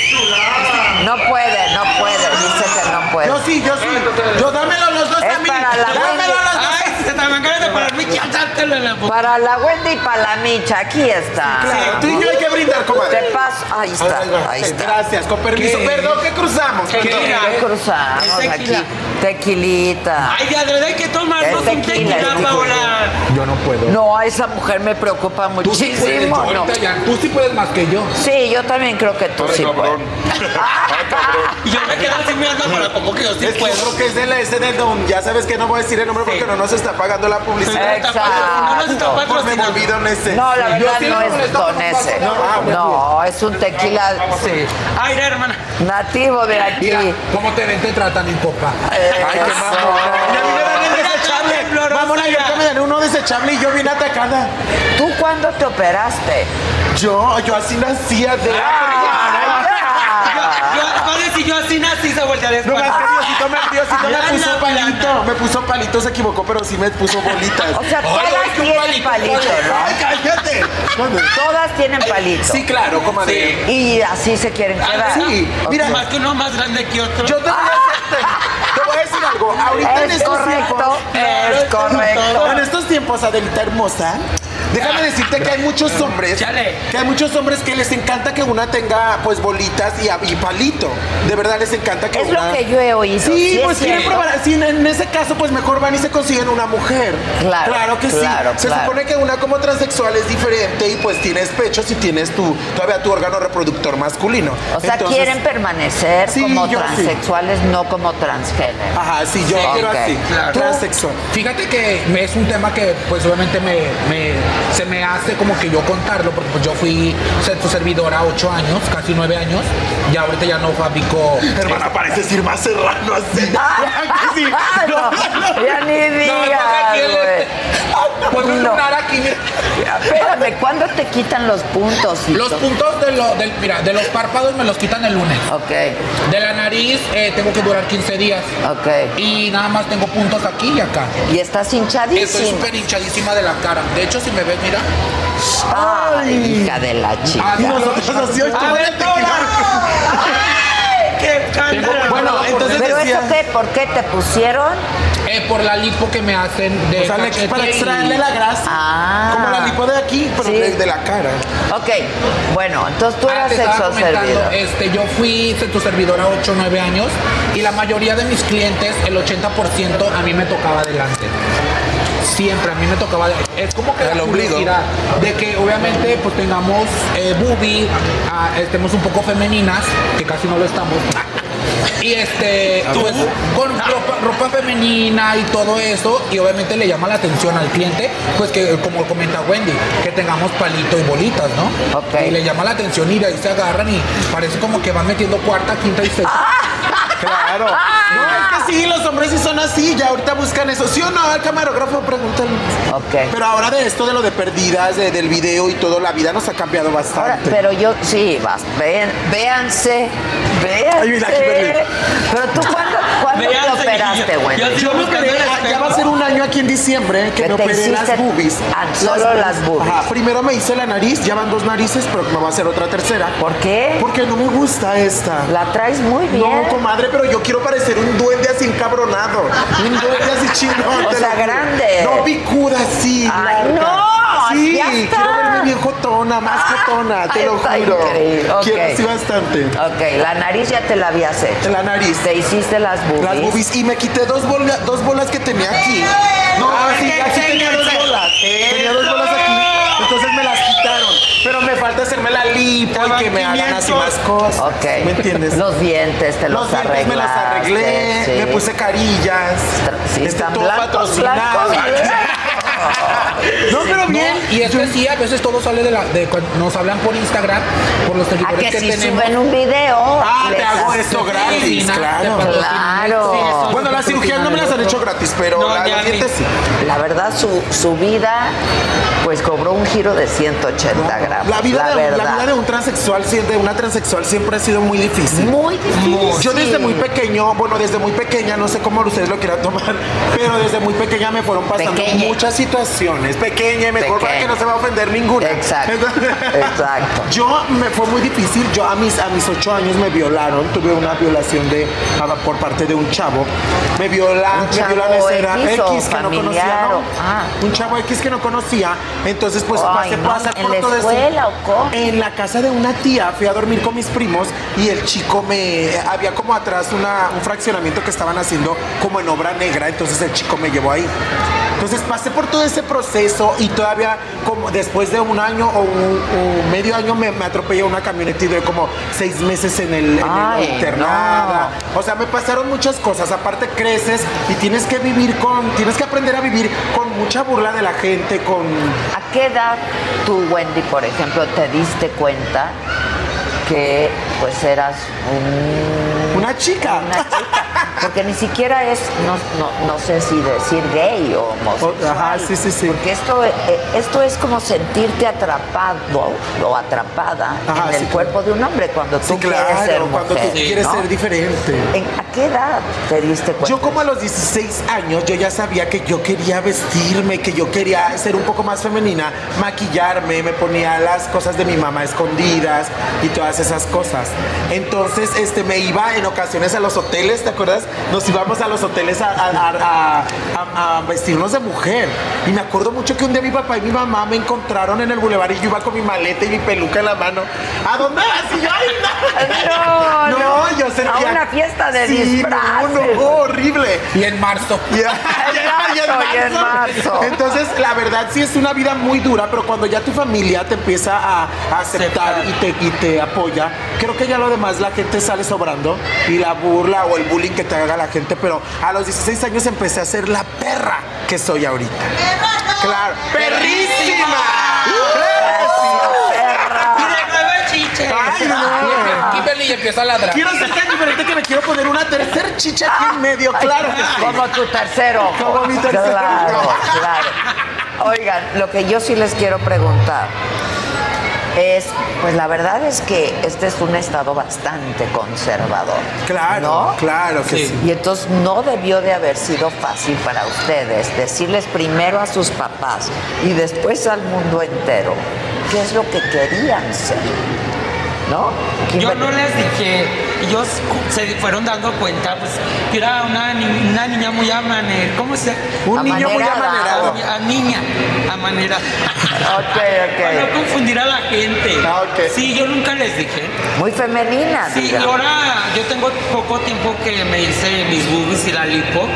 No puede, no puede, dice que no puede. Yo sí, yo sí. Yo dámelo los dos Es a mí. para la Dámelo Wendy. los dos. Ay, se te me ganas de pararme y echártelo en la boca. Para la Wendy y para la Micha, aquí está. Claro, tú y yo hay que brindar, comadre. Te paso, ahí está, ahí está. Gracias, con permiso. ¿Qué? Perdón que cruzamos. ¿Qué? perdón. ¿Qué cruzamos tequila. aquí? Tequilita. Ay, de verdad hay que tomarnos Es un tequila, tequila, Paola. Yo no puedo. No, a esa mujer me preocupa Tú sí puedes, muchísimo. yo no. Tú sí puedes más que yo. Sí, yo también creo que tú sí puedes. (laughs) Y (laughs) yo me quedo así mirando para poco que yo sí Es que puedo. yo creo que es de la de Don. Ya sabes que no voy a decir el nombre porque no nos está pagando la publicidad. Exacto. Está Pues me olvido en ese. No, la Yo verdad sí no es con ese. no, ah, No, es un tequila Sí. Ay, no, hermana. nativo de aquí. Mira, ¿cómo te ven? Te tratan en copa. Ay, qué mamón. Mamona, yo que me dan uno desechable y yo bien atacada. ¿Tú cuándo te operaste? Yo, yo así nacía de. Yo, vale, si yo así nací, se voltea de No más que Diosito me, Diosito me Lana, puso palito. Me puso palito, se equivocó, pero sí me puso bolitas. O sea, todas tienen palito, Ay, ¿no? cállate. ¿Dónde? Todas tienen palito. Sí, claro, comadre. Y así se quieren quedar. Sí, mira, Más que uno más grande que otro. yo te voy a decir, te voy a decir algo. Ahorita en Es estos correcto, tiempos, es correcto. en estos tiempos, Adelita hermosa, déjame decirte que hay muchos hombres, Chale. que hay muchos hombres que les encanta que una tenga pues bolitas y, y palito. De verdad les encanta que Es una. lo que yo he oído. Sí, es pues quieren probar. Sí, en- en ese caso, pues mejor van y se consiguen una mujer. Claro, Claro que claro, sí. Se claro. supone que una como transexual es diferente y pues tienes pechos y tienes tu, todavía tu órgano reproductor masculino. O sea, Entonces- quieren permanecer Sí, como sí. transexuales, no como transgénero. Ajá, sí, yo Sí. quiero así. Claro. Transexual. Fíjate que es un tema que pues obviamente me, me- se me hace como que yo contarlo porque pues yo fui ser- tu servidora ocho años, casi nueve años, y ahorita ya no fabrico. Hermana, pareces ir más serrano así. (laughs) (laughs) Sí. No, ya ni digas. Pues un lunar aquí. Espérame, ¿cuándo te quitan los puntos? Hito? Los puntos de, lo- del- mira, de los párpados me los quitan el lunes. Ok, De la nariz eh, tengo que durar 15 días. ok. Y nada más tengo puntos aquí y acá. Y estás Estoy hinchadísimo. súper hinchadísima de la cara. De hecho, si me ves, mira. Ay, hija de la chica. Ah, Y nosotros Bueno, entonces ¿Pero decía- eso qué? ¿Por qué te pusieron? Eh, por la lipo que me hacen de O sea, le- cachete para y- extraerle la grasa. Ah. Como la lipo de aquí, pero Sí. de, de la cara. Ok, bueno, entonces tú Ah, eras sexo servidor. este, yo fui tu servidora 8 o 9 años y la mayoría de mis clientes, el 80% a mí me tocaba adelante. Siempre a mí me tocaba es como que El la ombligo. de que obviamente pues tengamos eh, boobie, ah, estemos un poco femeninas, que casi no lo estamos. (laughs) Y este, tú ves, con ropa, ropa femenina y todo eso, y obviamente le llama la atención al cliente, pues que como comenta Wendy, que tengamos palito y bolitas, ¿no? Ok. Y le llama la atención y de ahí se agarran y parece como que van metiendo cuarta, quinta y sexta. Claro. No, es que sí, los hombres sí son así. Ya ahorita buscan eso. ¿Sí o no? Al camarógrafo, pregúntale. Ok. Pero ahora de esto, de lo de perdidas, de- del video y todo, la vida nos ha cambiado Ahora, bastante. pero yo, sí, vas, ven, véanse, véanse. Ay, mira. Pero tú, ¿cuándo ¿Cuándo te operaste, güey? Yo me operé, ya va a ser un año aquí en diciembre que me operé las boobies. Solo las boobies. Ajá, primero me hice la nariz, ya van dos narices, pero me va a hacer otra tercera. ¿Por qué? Porque no me gusta esta. La traes muy bien. No, comadre, pero yo quiero parecer un duende así encabronado. Un duende así chingón. (laughs) O sea, grande. No, picuda, sí. Ay, no. Sí, ya está. quiero verme bien jotona, más jotona, te lo Está juro. increíble. Quiero sí bastante. Ok, la nariz ya te la habías hecho. La nariz. Te hiciste las boobies. Las boobies. Y me quité dos, bola- dos bolas que tenía aquí. No, sí, aquí tenía dos bolas. Tenía dos bolas aquí. Entonces me las quitaron. Pero me falta hacerme la lipo y que me hagan así más cosas. Ok. ¿Me entiendes? Los dientes te los, Los dientes me los arreglé, arreglaste, me sí. puse carillas. Sí, este, están todo blancos, patrocinado. blancos, (laughs) No, pero bien. y es que sí, a veces todo sale de la. De, cuando nos hablan por Instagram, por los A seguidores que que, si tenemos. suben un video. Ah, te hago esto gratis, Sí, claro. Claro. Bueno, las cirugías no me las han hecho gratis, pero No, la- ya dientes sí. La verdad, su, su vida, pues cobró un giro de 180 gramos. La vida, de, verdad. la vida de un transexual, de una transexual siempre ha sido muy difícil. Muy difícil. Yo desde muy pequeño, bueno, desde muy pequeña, no sé cómo ustedes lo quieran tomar, (laughs) pero desde muy pequeña me fueron pasando Pequeña. muchas situaciones. Pequeña, y mejor para que no se va a ofender ninguna. Exacto. Entonces- (laughs) Exacto. Yo me fue muy difícil. Yo a mis a mis ocho años me violaron. Tuve una violación de a- por parte de un chavo. Me viola, ¿Un me vio la chavo mesera X o que no familiar conocía, ¿no? o- ah. Un chavo X que no conocía. Entonces, pues Ay, pasé no, pasar ¿en todo eso. escuela o cómo? En la casa de una tía fui a dormir con mis primos y el chico me había como atrás una, un fraccionamiento que estaban haciendo como en obra negra, entonces el chico me llevó ahí. Entonces pasé por todo ese proceso y todavía como después de un año o, un, o medio año me, me atropelló una camioneta y duré como seis meses en el, en el. O sea, me pasaron muchas cosas. Aparte creces y tienes que vivir con, tienes que aprender a vivir con mucha burla de la gente, con ¿A qué edad tú, Wendy, por ejemplo, te diste cuenta que pues eras un... una chica. Una chica. Porque ni siquiera es, no, no, no sé si decir gay o homosexual. Ajá, sí, sí, sí. Porque esto, eh, esto es como sentirte atrapado o atrapada Ajá, en el sí, cuerpo de un hombre cuando tú Sí, quieres claro, ser cuando mujer, tú quieres ¿no? ser diferente. ¿En- ¿A qué edad te diste cuenta? Yo como a los 16 años yo ya sabía que yo quería vestirme, que yo quería ser un poco más femenina, maquillarme, me ponía las cosas de mi mamá escondidas y todas esas cosas. Entonces este, me iba en ocasiones a los hoteles, ¿te acuerdas? Nos íbamos a los hoteles a, a- a- a- a vestirnos de mujer. Y me acuerdo mucho que un día mi papá y mi mamá me encontraron en el bulevar y yo iba con mi maleta y mi peluca en la mano. ¿A dónde vas? Y yo, ¡ay, no! No, no. yo sentía... A una fiesta de Sí, disfraces. No, no, horrible. Y en marzo. Ya, ya, ya marzo, y en marzo. Entonces, la verdad sí es una vida muy dura, pero cuando ya tu familia te empieza a, a aceptar y te, y te apoya, creo que ya lo demás la gente sale sobrando y la burla o el bullying que te haga la gente, pero a los 16 años empecé a ser la perra que soy ahorita. Claro, perrísima. Y de nuevo chiche. Ay, no. Kimberly empieza a ladrar. Quiero ser tan diferente que me quiero poner una tercer chicha aquí en medio, claro que sí. Como tu tercero. Como mi tercer Claro, claro. Oigan, lo que yo sí les quiero preguntar es, pues la verdad es que este es un estado bastante conservador. Claro, ¿no? claro que sí. Y entonces no debió de haber sido fácil para ustedes decirles primero a sus papás y después al mundo entero qué es lo que querían ser. ¿No? Yo no les dije, ellos se fueron dando cuenta, pues yo era una, ni- una niña muy amanera, ¿cómo se Un niño muy Amanerada. amanerado. A niña, amanera. (laughs) Ok, Para no ok. confundir a la gente. Ah, ok. Sí, yo nunca les dije. Muy femenina. Sí, y digamos. ahora yo tengo poco tiempo que me hice mis boobies y la lipo.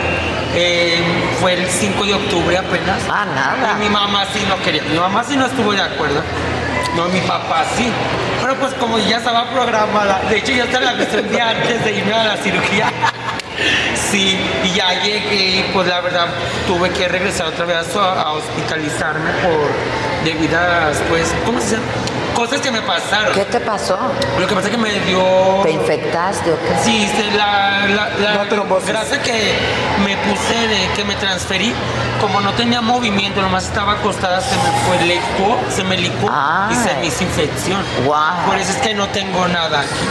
Eh, fue el 5 de octubre apenas. Ah, nada. Y mi mamá sí no quería. Mi mamá sí no estuvo de acuerdo. No, mi papá sí. Pero pues como ya estaba programada, de hecho ya hasta la avisé un día antes de irme a la cirugía. (laughs) Sí, y ya llegué y pues la verdad tuve que regresar otra vez a, hospitalizarme por debido a pues, ¿cómo se llama? Cosas que me pasaron. ¿Qué te pasó? Lo que pasa es que me dio. ¿Te infectaste o qué? Sí, sí, la, la, la grasa que me puse de que me transferí, como no tenía movimiento, nomás estaba acostada, se me fue licuó, se me licuó y se Ay. me hizo infección. Guau. Por eso es que no tengo nada aquí.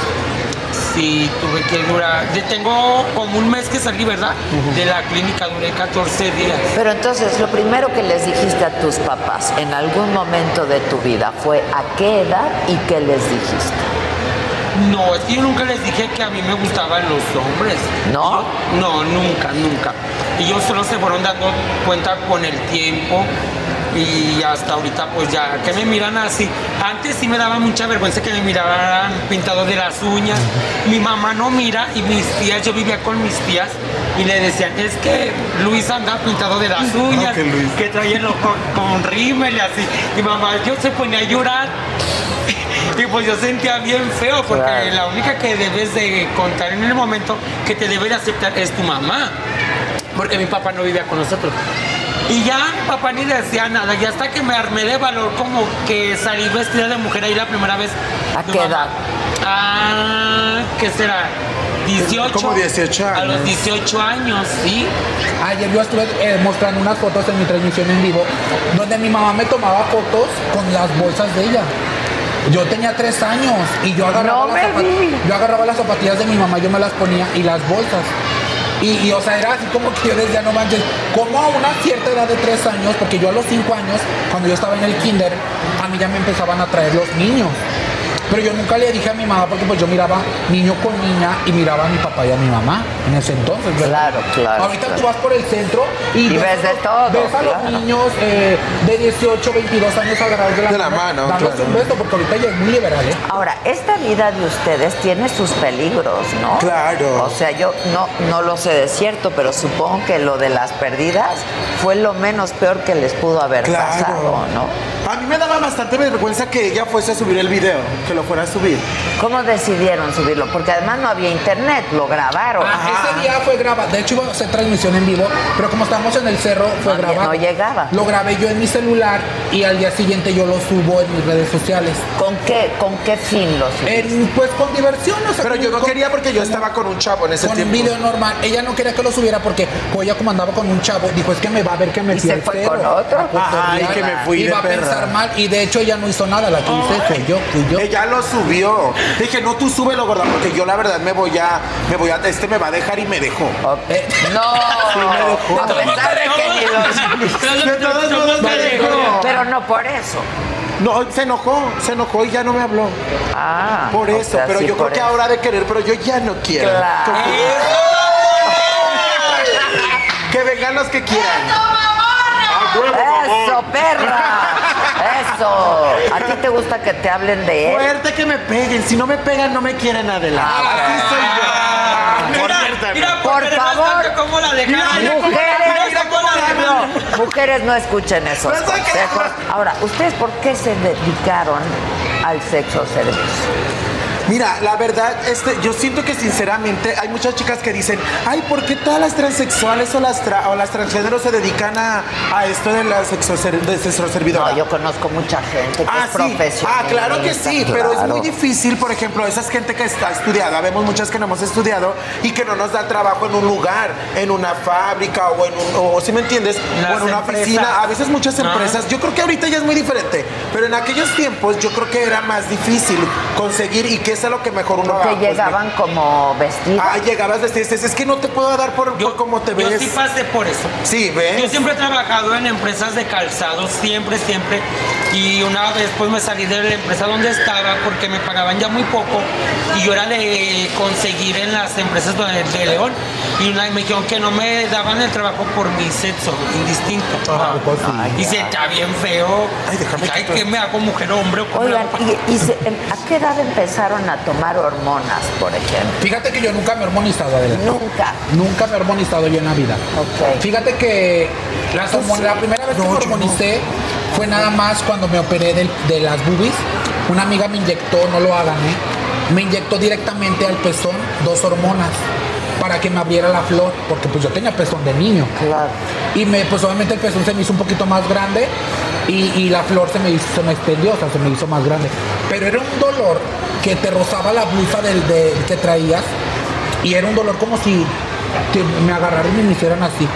Sí, tuve que durar. Tengo como un mes que salí, ¿verdad? De la clínica, duré 14 días. Pero entonces, lo primero que les dijiste a tus papás en algún momento de tu vida fue a qué edad y qué les dijiste. No, es que yo nunca les dije que a mí me gustaban los hombres. ¿No? no, nunca, nunca. Y yo solo se fueron dando cuenta con el tiempo y hasta ahorita pues ya que me miran así. Antes sí me daba mucha vergüenza que me miraran pintado de las uñas. Mi mamá no mira y mis tías, yo vivía con mis tías y le decían, es que Luis anda pintado de las (laughs) uñas, que trae el ojo con rímel y así. Y mamá, yo se ponía a llorar. (laughs) Y pues yo sentía bien feo porque la única que debes de contar en el momento que te debe de aceptar es tu mamá. Porque mi papá no vivía con nosotros. Y ya papá ni decía nada, y hasta que me armé de valor como que salí vestida de mujer ahí la primera vez. ¿A qué edad? Ah, ¿qué será? 18. Como 18 años. A los 18 años, sí. Ayer yo estuve eh, mostrando unas fotos en mi transmisión en vivo, donde mi mamá me tomaba fotos con las bolsas de ella. Yo tenía tres años y yo agarraba, las yo agarraba las zapatillas de mi mamá, yo me las ponía y las bolsas. Y, o sea, era así como que yo decía, no manches, como a una cierta edad de tres años, porque yo a los cinco años, cuando yo estaba en el kinder, a mí ya me empezaban a traer los niños. Pero yo nunca le dije a mi mamá porque pues yo miraba niño con niña y miraba a mi papá y a mi mamá en ese entonces. Claro, claro. Ahorita tú vas por el centro y, ves, de todo. Ves a los niños eh, de 18, 22 años agarrados de la, de la mano. un beso porque ahorita ya es muy liberal. ¿eh? Ahora, esta vida de ustedes tiene sus peligros, ¿no? Claro. O sea, yo no, no lo sé de cierto, pero supongo que lo de las perdidas fue lo menos peor que les pudo haber pasado, ¿no? A mí me daba bastante vergüenza que ella fuese a subir el video, que lo fuera a subir. ¿Cómo decidieron subirlo? Porque además no había internet, lo grabaron. Ah, ese día fue grabado. De hecho, iba a hacer transmisión en vivo, pero como estamos en el cerro, fue grabado. No llegaba. Lo grabé yo en mi celular y al día siguiente yo lo subo en mis redes sociales. ¿Con qué, con qué fin lo subiste? pues con diversión. O sea, pero yo no quería porque yo estaba con un chavo en ese con tiempo. Con un video normal. Ella no quería que lo subiera porque pues, ella como andaba con un chavo, dijo, es que me va a ver que me ¿Y se fue con otro? Ay, que me fui de perra. Mal y de hecho ella no hizo nada, la que hice fue yo, fui yo. Ella lo subió. Dije, no, tú súbelo, gorda, porque yo la verdad me voy a, me voy a, este me va a dejar y me dejó. Eh, no. (laughs) Sí, me dejó. A pesar de que ni los... De todos modos me dejó. Pero no por eso. No, se enojó, se enojó y ya no me habló. Ah. Por o eso, sea, pero sí, yo creo que eso. ahora de querer, pero yo ya no quiero. Claro. Que vengan los que quieran. Eso, perra. Eso. ¿A ti te gusta que te hablen de él? Fuerte que me peguen. Si no me pegan, no me quieren adelante. Así soy yo. Mira, mira, Por favor. bastante cómo la dejaron. Mujeres, no, mujeres no escuchen esos Pero ¿sabes qué? consejos. Ahora, ¿ustedes por qué se dedicaron al sexo servicio? Mira, la verdad, este, yo siento que sinceramente hay muchas chicas que dicen, ay, ¿por qué todas las transexuales o las, tra- o las transgéneros se dedican a, a esto de la sexo? No, yo conozco mucha gente que Ah, es sí. profesional. Ah, claro que sí, pero es muy difícil, por ejemplo, esa gente que está estudiada, vemos muchas que no hemos estudiado y que no nos da trabajo en un lugar, en una fábrica o en un, o si me entiendes, Las o en una empresas. oficina, a veces muchas empresas, yo creo que ahorita ya es muy diferente, pero en aquellos tiempos yo creo que era más difícil conseguir y que es a lo que mejor uno Que va, pues, llegaban como vestidos. Ah, llegabas vestidas, es que no te puedo dar por, por cómo te Yo ves. sí pasé por eso. Sí, ¿ves? Yo siempre he trabajado en empresas de calzado, siempre, siempre. Y una vez pues me salí de la empresa donde estaba porque me pagaban ya muy poco y yo era de conseguir en las empresas de, de León. Y una, me dijeron que no me daban el trabajo por mi sexo indistinto. y se está bien feo. Ay, déjame Ay, que me hago mujer o hombre. o cómo Oigan? ¿y, y se- em, a qué edad empezaron a tomar hormonas, por ejemplo? Fíjate que yo nunca me he hormonizado, Adela. Nunca. Nunca me he hormonizado yo en la vida. Ok. Fíjate que las hormon- la primera vez que me hormonicé fue nada más cuando me operé del- de, las boobies. Una amiga me inyectó, no lo hagan, ¿eh? Me inyectó directamente al pezón dos hormonas para que me abriera la flor, porque pues yo tenía pezón de niño. Claro. Y me, pues obviamente el pezón se me hizo un poquito más grande y, y la flor se me, hizo, se me extendió, o sea, se me hizo más grande. Pero era un dolor que te rozaba la blusa del, de- que traías y era un dolor como si me agarraran y me hicieran así.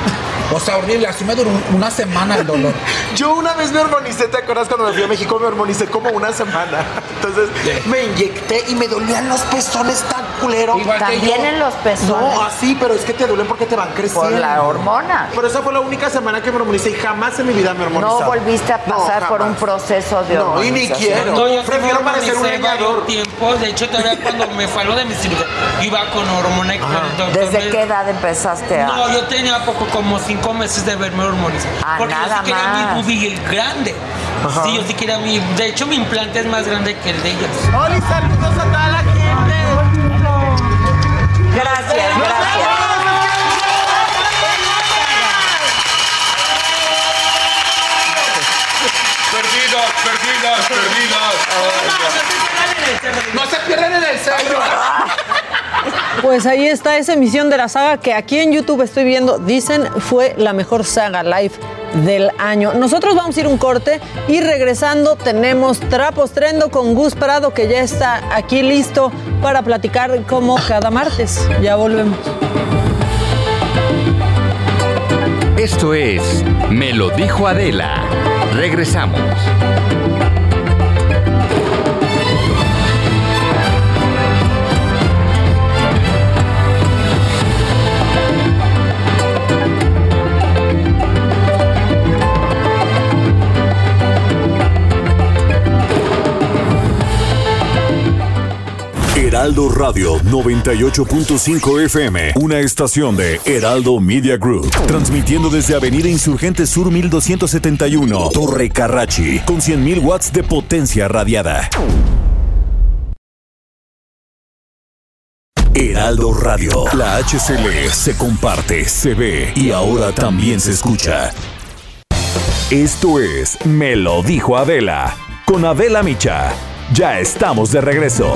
O sea, horrible, así me duró una semana el dolor. (laughs) Yo una vez me hormonicé, ¿te acuerdas cuando me fui a México? Me hormonicé como una semana. (laughs) Entonces me inyecté y me dolían los pezones tan culero. También en los pezones. No, así, pero es que te duelen porque te van creciendo. Por la hormona. Pero esa fue la única semana que me hormonicé y jamás en mi vida me hormonicé. No volviste a pasar por un proceso de No, y ni quiero. No, yo prefiero parecer un leñador. tiempo. De hecho, todavía (laughs) cuando me fue lo de mi cirugía, iba con hormona y con el doctor. ¿Desde qué edad empezaste a...? No, yo tenía poco, como cinco meses de verme hormonizado. Ah, porque nada yo sí quería más. mi boobie grande. Sí, yo sí quería mi... De hecho, mi implante es más grande que el de ellas. ¡Hola, saludos a toda la gente! Gracias, gracias. Perdidos, perdidos, perdidos. No se pierden en el centro. Pues ahí está esa emisión de la saga que aquí en YouTube estoy viendo, dicen fue la mejor saga live del año. Nosotros vamos a ir un corte y regresando tenemos Trapos Trendo con Gus Prado que ya está aquí listo para platicar como cada martes. Ya volvemos. Esto es Me lo dijo Adela. Regresamos. Heraldo Radio 98.5 FM, una estación de Heraldo Media Group, transmitiendo desde Avenida Insurgente Sur 1271, Torre Carrachi, con 100.000 watts de potencia radiada. Heraldo Radio, la HCL se comparte, se ve y ahora también se escucha. Esto es Me lo dijo Adela, con Adela Micha. Ya estamos de regreso.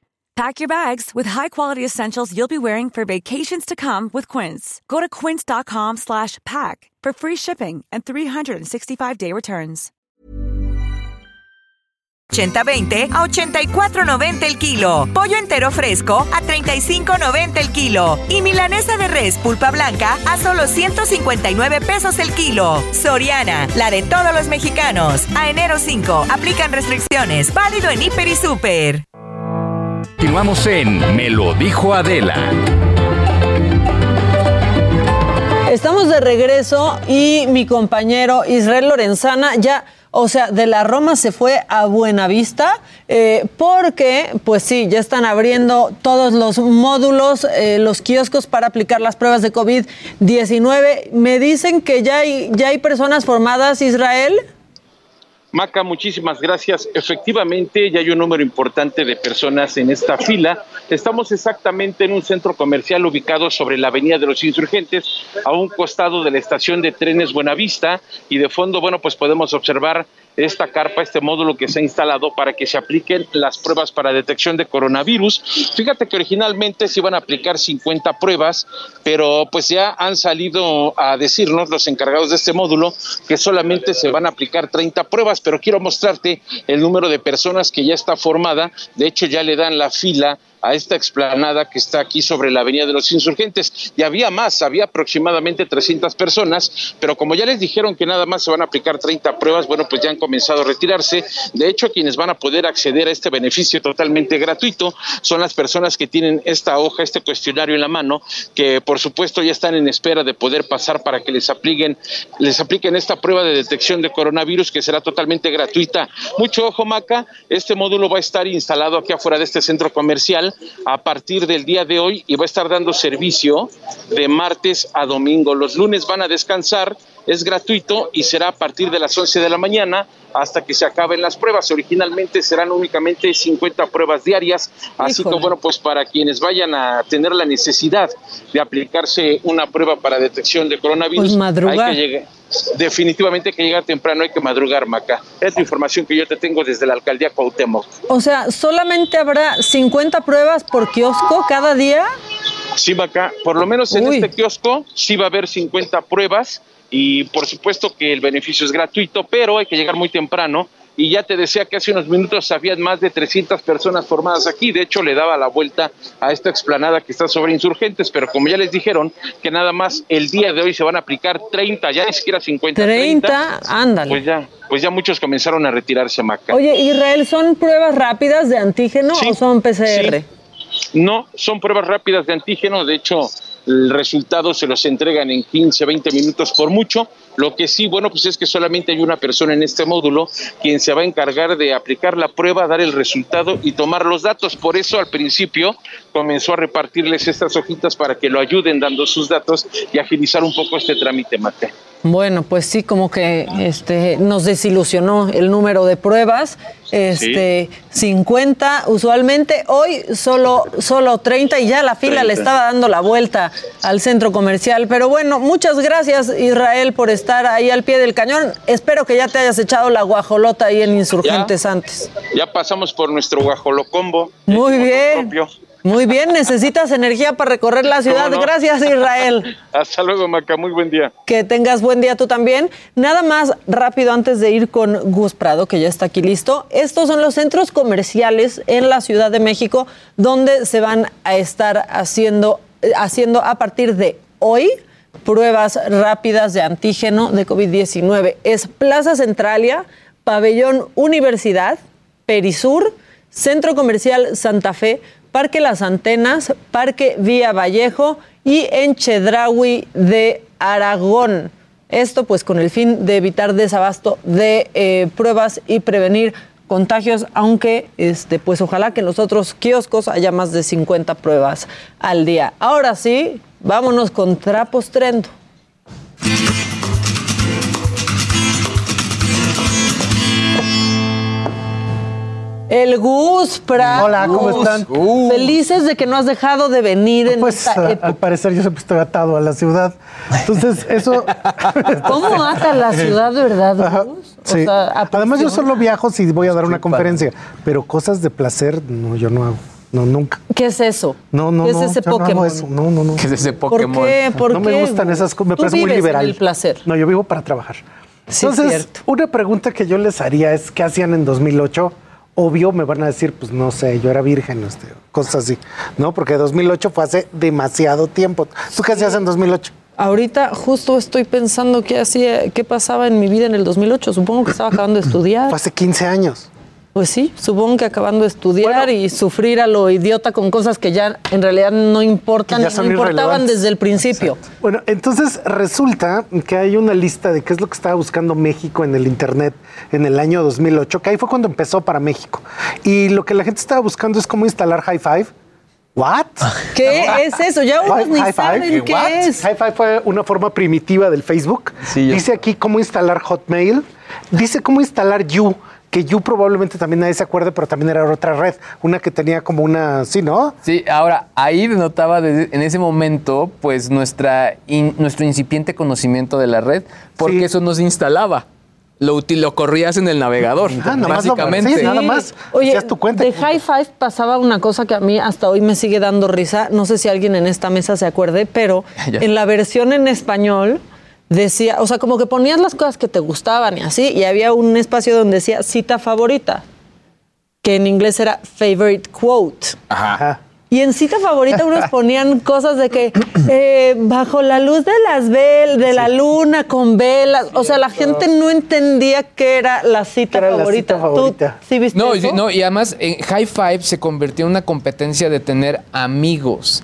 Pack your bags with high-quality essentials you'll be wearing for vacations to come with Quince. Go to quince.com slash pack for free shipping and 365-day returns. 80-20 a 84.90 el kilo. Pollo entero fresco a 35.90 el kilo. Y milanesa de res pulpa blanca a solo 159 pesos el kilo. Soriana, la de todos los mexicanos. A enero 5, aplican restricciones. Válido en Hiper y Super. Continuamos en Me lo dijo Adela. Estamos de regreso y mi compañero Israel Lorenzana ya, o sea, de la Roma se fue a Buenavista eh, porque, pues sí, ya están abriendo todos los módulos, eh, los kioscos para aplicar las pruebas de COVID-19. Me dicen que ya hay, ya hay personas formadas, Israel. Maca, muchísimas gracias. Efectivamente, ya hay un número importante de personas en esta fila. Estamos exactamente en un centro comercial ubicado sobre la Avenida de los Insurgentes, a un costado de la estación de trenes Buenavista, y de fondo, bueno, pues podemos observar esta carpa, este módulo que se ha instalado para que se apliquen las pruebas para detección de coronavirus. Fíjate que originalmente se iban a aplicar 50 pruebas, pero pues ya han salido a decirnos los encargados de este módulo que solamente se van a aplicar 30 pruebas, pero quiero mostrarte el número de personas que ya está formada. De hecho, ya le dan la fila a esta explanada que está aquí sobre la Avenida de los Insurgentes. Y había más, había aproximadamente 300 personas, pero como ya les dijeron que nada más se van a aplicar 30 pruebas, bueno, pues ya han comenzado a retirarse. De hecho, quienes van a poder acceder a este beneficio totalmente gratuito son las personas que tienen esta hoja, este cuestionario en la mano, que por supuesto ya están en espera de poder pasar para que les apliquen, les apliquen esta prueba de detección de coronavirus que será totalmente gratuita. Mucho ojo, Maca, este módulo va a estar instalado aquí afuera de este centro comercial a partir del día de hoy y va a estar dando servicio de martes a domingo. Los lunes van a descansar, es gratuito y será a partir de las 11 de la mañana hasta que se acaben las pruebas. Originalmente serán únicamente 50 pruebas diarias, así que bueno, pues para quienes vayan a tener la necesidad de aplicarse una prueba para detección de coronavirus, Pues madrugar. hay que llegar definitivamente que llegar temprano, hay que madrugar, Maca. Es la información que yo te tengo desde la alcaldía Cuauhtémoc. O sea, ¿solamente habrá 50 pruebas por kiosco cada día? Sí, Maca, por lo menos en este kiosco sí va a haber 50 pruebas y por supuesto que el beneficio es gratuito, pero hay que llegar muy temprano y ya te decía que hace unos minutos había más de 300 personas formadas aquí, de hecho le daba la vuelta a esta explanada que está sobre insurgentes, pero como ya les dijeron que nada más el día de hoy se van a aplicar 30, ya ni siquiera 50. 30, ándale. Pues ya, pues ya muchos comenzaron a retirarse, Maca. Oye, Israel, ¿son pruebas rápidas de antígeno o son PCR? No, son pruebas rápidas de antígeno, de hecho el resultado se los entregan en 15, 20 minutos por mucho. Lo que sí, bueno, pues es que solamente hay una persona en este módulo quien se va a encargar de aplicar la prueba, dar el resultado y tomar los datos. Por eso al principio comenzó a repartirles estas hojitas para que lo ayuden dando sus datos y agilizar un poco este trámite, Mate. Bueno, pues sí, como que este, nos desilusionó el número de pruebas. Este, 50 usualmente, hoy solo, solo 30 y ya la fila le estaba dando la vuelta al centro comercial. Pero bueno, muchas gracias Israel por estar ahí al pie del cañón. Espero que ya te hayas echado la guajolota ahí en Insurgentes antes. Ya pasamos por nuestro guajolocombo. Muy bien. Muy bien, necesitas energía para recorrer la ciudad. Gracias, Israel. (laughs) Hasta luego, Maca. Muy buen día. Que tengas buen día tú también. Nada más rápido antes de ir con Gus Prado, que ya está aquí listo. Estos son los centros comerciales en la Ciudad de México donde se van a estar haciendo, haciendo a partir de hoy pruebas rápidas de antígeno de COVID-19. Es Plaza Centralia, Pabellón Universidad, Perisur, Centro Comercial Santa Fe, Parque Las Antenas, Parque Vía Vallejo y en Chedraui de Aragón. Esto pues con el fin de evitar desabasto de eh, pruebas y prevenir contagios, aunque este, pues ojalá que en los otros kioscos haya más de 50 pruebas al día. Ahora sí, vámonos con trapos trendo. El Gus Hola, ¿cómo están? Felices de que no has dejado de venir en pues, Al parecer yo siempre estoy atado a la ciudad. Entonces, eso... (laughs) ¿Cómo ata la ciudad, de verdad, Gus? sí. Además, yo solo viajo si voy a dar una conferencia, pero cosas de placer, no, yo no hago. No, nunca. ¿Qué es eso? No, no, ¿Qué es ese Pokémon? No, no, no, ¿Qué es ese Pokémon? ¿Por qué? ¿Por no me gustan esas cosas, me parece muy liberal. el placer. No, yo vivo para trabajar. Entonces, una pregunta que yo les haría es, ¿qué hacían en 2008? Obvio me van a decir, pues no sé, yo era virgen, este, cosas así, ¿no? Porque 2008 fue hace demasiado tiempo. ¿Tú qué hacías en 2008? Ahorita justo estoy pensando qué hacía, qué pasaba en mi vida en el 2008. Supongo que estaba acabando de estudiar. Fue hace 15 años. Pues sí, supongo que acabando de estudiar y sufrir a lo idiota con cosas que ya en realidad no importan, no importaban desde el principio. Bueno, entonces resulta que hay una lista de qué es lo que estaba buscando México en el Internet en el año 2008, que ahí fue cuando empezó para México. Y lo que la gente estaba buscando es cómo instalar High Five. ¿What? (laughs) ¿Qué es eso? Ya unos ni saben qué es. High Five fue una forma primitiva del Facebook. Dice aquí cómo instalar Hotmail. Dice cómo instalar You que You probablemente también nadie se acuerde, pero también era otra red, una que tenía como una, sí, ¿no? Sí, ahora ahí denotaba en ese momento pues nuestra nuestro incipiente conocimiento de la red, porque eso no se instalaba. Lo, lo corrías en el navegador, ah, básicamente. sí, nada más. Oye, tu cuenta. de High Five pasaba una cosa que a mí hasta hoy me sigue dando risa. No sé si alguien en esta mesa se acuerde, pero (laughs) en la versión en español decía, o sea, como que ponías las cosas que te gustaban y así, y había un espacio donde decía cita favorita, que en inglés era favorite quote. Ajá. Y en cita favorita unos (laughs) ponían cosas de que eh, bajo la luz de las vel de la luna con velas, o sea, la gente no entendía qué era la cita favorita. ¿sí viste no, no, y además en High Five se convirtió en una competencia de tener amigos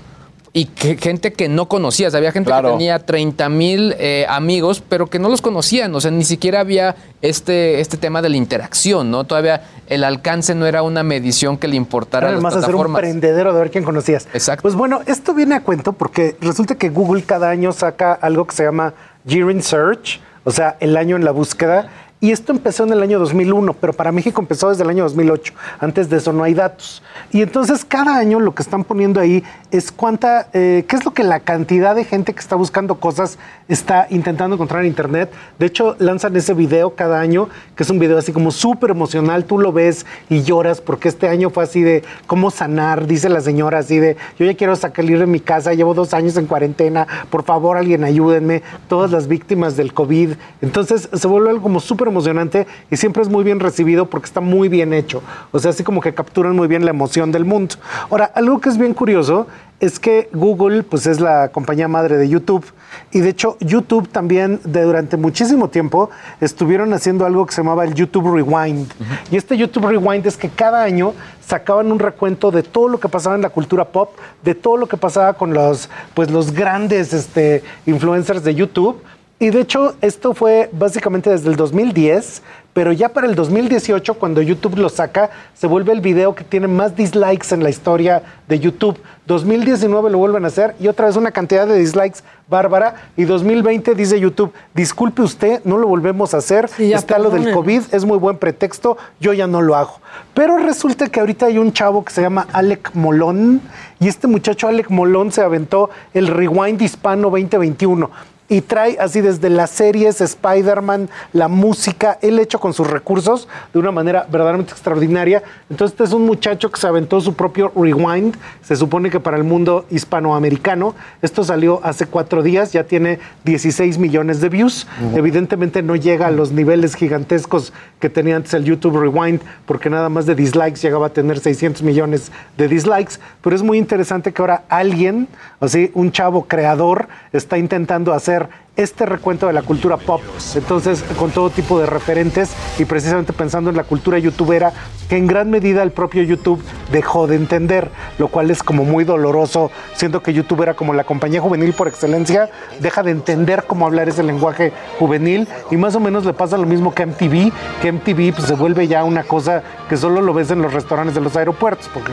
y que, gente que no conocías. Había gente que tenía 30 mil eh, amigos, pero que no los conocían. O sea, ni siquiera había este, este tema de la interacción, ¿no? Todavía el alcance no era una medición que le importara a las hacer un prendedero de ver quién conocías. Exacto. Pues bueno, esto viene a cuento porque resulta que Google cada año saca algo que se llama Year in Search, o sea, el año en la búsqueda, Y esto empezó en el año 2001, pero para México empezó desde el año 2008. Antes de eso no hay datos. Y entonces cada año lo que están poniendo ahí es cuánta, eh, qué es lo que la cantidad de gente que está buscando cosas está intentando encontrar en Internet. De hecho, lanzan ese video cada año, que es un video así como súper emocional. Tú lo ves y lloras porque este año fue así de cómo sanar, dice la señora, así de yo ya quiero salir de mi casa, llevo dos años en cuarentena, por favor alguien ayúdenme, todas las víctimas del COVID. Entonces se vuelve algo como súper emocionante y siempre es muy bien recibido porque está muy bien hecho. O sea, así como que capturan muy bien la emoción del mundo. Ahora, algo que es bien curioso es que Google pues es la compañía madre de YouTube y de hecho YouTube también de durante muchísimo tiempo estuvieron haciendo algo que se llamaba el YouTube Rewind. Y este YouTube Rewind es que cada año sacaban un recuento de todo lo que pasaba en la cultura pop, de todo lo que pasaba con los pues los grandes este, influencers de YouTube y de hecho, esto fue básicamente desde el 2010, pero ya para el 2018, cuando YouTube lo saca, se vuelve el video que tiene más dislikes en la historia de YouTube. 2019 lo vuelven a hacer y otra vez una cantidad de dislikes bárbara. Y 2020 dice YouTube, disculpe usted, no lo volvemos a hacer. Está lo del COVID, es muy buen pretexto, yo ya no lo hago. Pero resulta que ahorita hay un chavo que se llama Alec Molón y este muchacho Alec Molón se aventó el Rewind Hispano 2021 y trae así desde las series, Spider-Man, la música, él hecho con sus recursos de una manera verdaderamente extraordinaria. Entonces, este es un muchacho que se aventó su propio rewind, se supone que para el mundo hispanoamericano. Esto salió hace cuatro días, ya tiene 16 millones de views. Evidentemente no llega a los niveles gigantescos que tenía antes el YouTube Rewind, porque nada más de dislikes llegaba a tener 600 millones de dislikes. Pero es muy interesante que ahora alguien, así, un chavo creador, está intentando hacer ser este recuento de la cultura pop. Entonces, con todo tipo de referentes y precisamente pensando en la cultura youtubera, que en gran medida el propio YouTube dejó de entender, lo cual es como muy doloroso, siendo que YouTube era como la compañía juvenil por excelencia, deja de entender cómo hablar ese lenguaje juvenil y más o menos le pasa lo mismo que MTV, que MTV pues, se vuelve ya una cosa que solo lo ves en los restaurantes de los aeropuertos, porque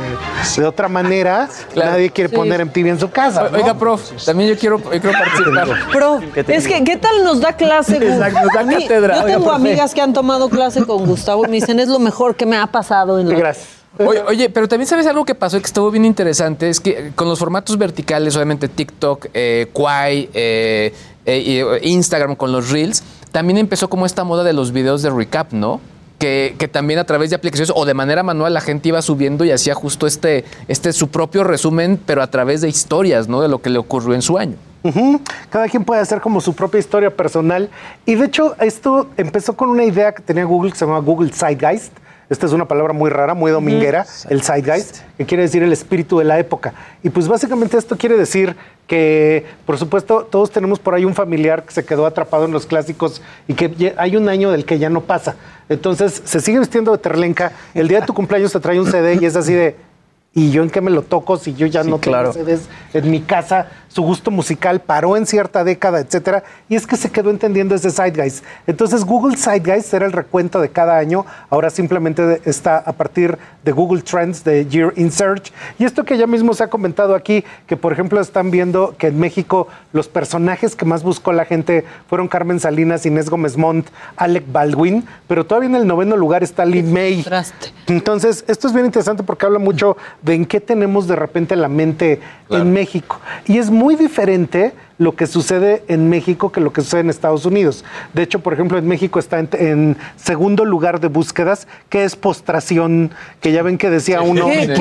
de otra manera nadie quiere poner MTV en su casa. Oiga, prof, también yo quiero, yo quiero (laughs) participar. Prof, es que, ¿qué tal nos da clase? Exacto, nos da cátedra. Yo tengo amigas que han tomado clase con Gustavo y me dicen, es lo mejor que me ha pasado en la... Gracias. Oye, pero también sabes algo que pasó y que estuvo bien interesante, es que con los formatos verticales, obviamente TikTok, eh, Quai, eh, eh, Instagram con los Reels, también empezó como esta moda de los videos de recap, ¿no? Que, que, también a través de aplicaciones o de manera manual la gente iba subiendo y hacía justo este, este su propio resumen, pero a través de historias, ¿no? De lo que le ocurrió en su año. Cada quien puede hacer como su propia historia personal. Y de hecho, esto empezó con una idea que tenía Google que se llama Google Zeitgeist. Esta es una palabra muy rara, muy dominguera, el Zeitgeist, que quiere decir el espíritu de la época. Y pues básicamente esto quiere decir que, por supuesto, todos tenemos por ahí un familiar que se quedó atrapado en los clásicos y que hay un año del que ya no pasa. Entonces, se sigue vistiendo de terlenca, el día de tu (laughs) cumpleaños te trae un CD y es así de, ¿y yo en qué me lo toco si yo ya no tengo CDs en mi casa? Su gusto musical paró en cierta década, etcétera, y es que se quedó entendiendo ese Zeitgeist. Entonces, Google Zeitgeist era el recuento de cada año, ahora simplemente está a partir de Google Trends de Year in Search. Y esto que ya mismo se ha comentado aquí, que por ejemplo están viendo que en México los personajes que más buscó la gente fueron Carmen Salinas, Inés Gómez Montt, Alec Baldwin, pero todavía en el noveno lugar está Lin May. Entonces, esto es bien interesante porque habla mucho de en qué tenemos de repente la mente en México. Y es muy diferente lo que sucede en México que lo que sucede en Estados Unidos. De hecho, por ejemplo, en México está en, segundo lugar de búsquedas, que es postración, que ya ven que decía uno. ¿Qué,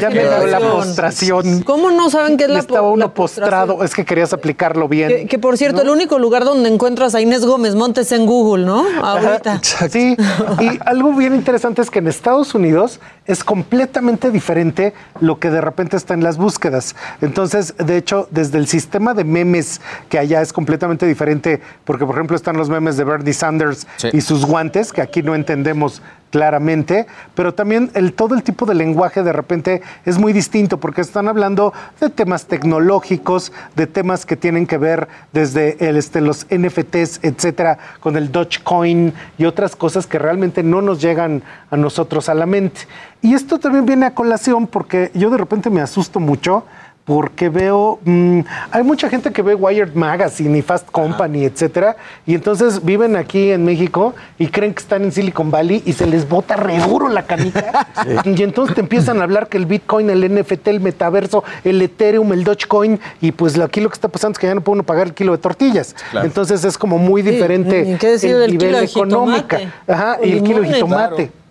ya me la postración. ¿Cómo no saben qué es la Estaba uno postrado, es que querías aplicarlo bien. Que, por cierto, el único lugar donde encuentras a Inés Gómez Montes en Google, ¿no? Ahorita. sí, y algo bien interesante es que en Estados Unidos es completamente diferente lo que de repente está en las búsquedas. Entonces, de hecho, desde el sistema de memes que allá es completamente diferente, porque por ejemplo están los memes de Bernie Sanders y sus guantes, que aquí no entendemos claramente, pero también el, todo el tipo de lenguaje de repente es muy distinto porque están hablando de temas tecnológicos, de temas que tienen que ver desde el, este, los NFTs, etcétera, con el Dogecoin y otras cosas que realmente no nos llegan a nosotros a la mente. Y esto también viene a colación porque yo de repente me asusto mucho porque veo, mm, hay mucha gente que ve Wired Magazine y Fast Company, etcétera, y entonces viven aquí en México y creen que están en Silicon Valley y se les bota re duro la canica. (laughs) Y entonces te empiezan a hablar que el Bitcoin, el NFT, el metaverso, el Ethereum, el Dogecoin, y pues aquí lo que está pasando es que ya no puede uno pagar el kilo de tortillas. Entonces es como muy diferente el nivel económico. Ajá, y el kilo de jitomate.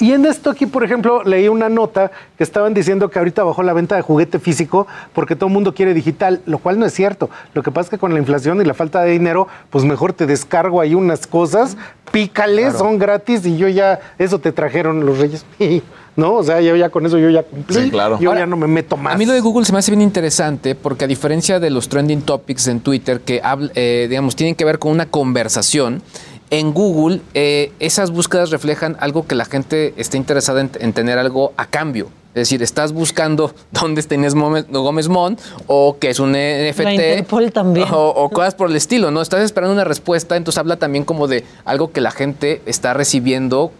Y en esto aquí, por ejemplo, leí una nota que estaban diciendo que ahorita bajó la venta de juguete físico porque todo el mundo quiere digital, lo cual no es cierto. Lo que pasa es que con la inflación y la falta de dinero, pues mejor te descargo ahí unas cosas, pícale, son gratis y yo ya, eso te trajeron los reyes. (laughs) ¿no? O sea, yo ya con eso yo ya cumplí. Sí, claro. Yo ya no me meto más. A mí lo de Google se me hace bien interesante porque a diferencia de los trending topics en Twitter que, eh, digamos, tienen que ver con una conversación, en Google eh, esas búsquedas reflejan algo que la gente está interesada en, tener algo a cambio. Es decir, estás buscando (laughs) dónde está Inés Gómez Mon o que es un NFT. también. O, cosas por el estilo, ¿no? Estás esperando una respuesta, entonces habla también como de algo que la gente está recibiendo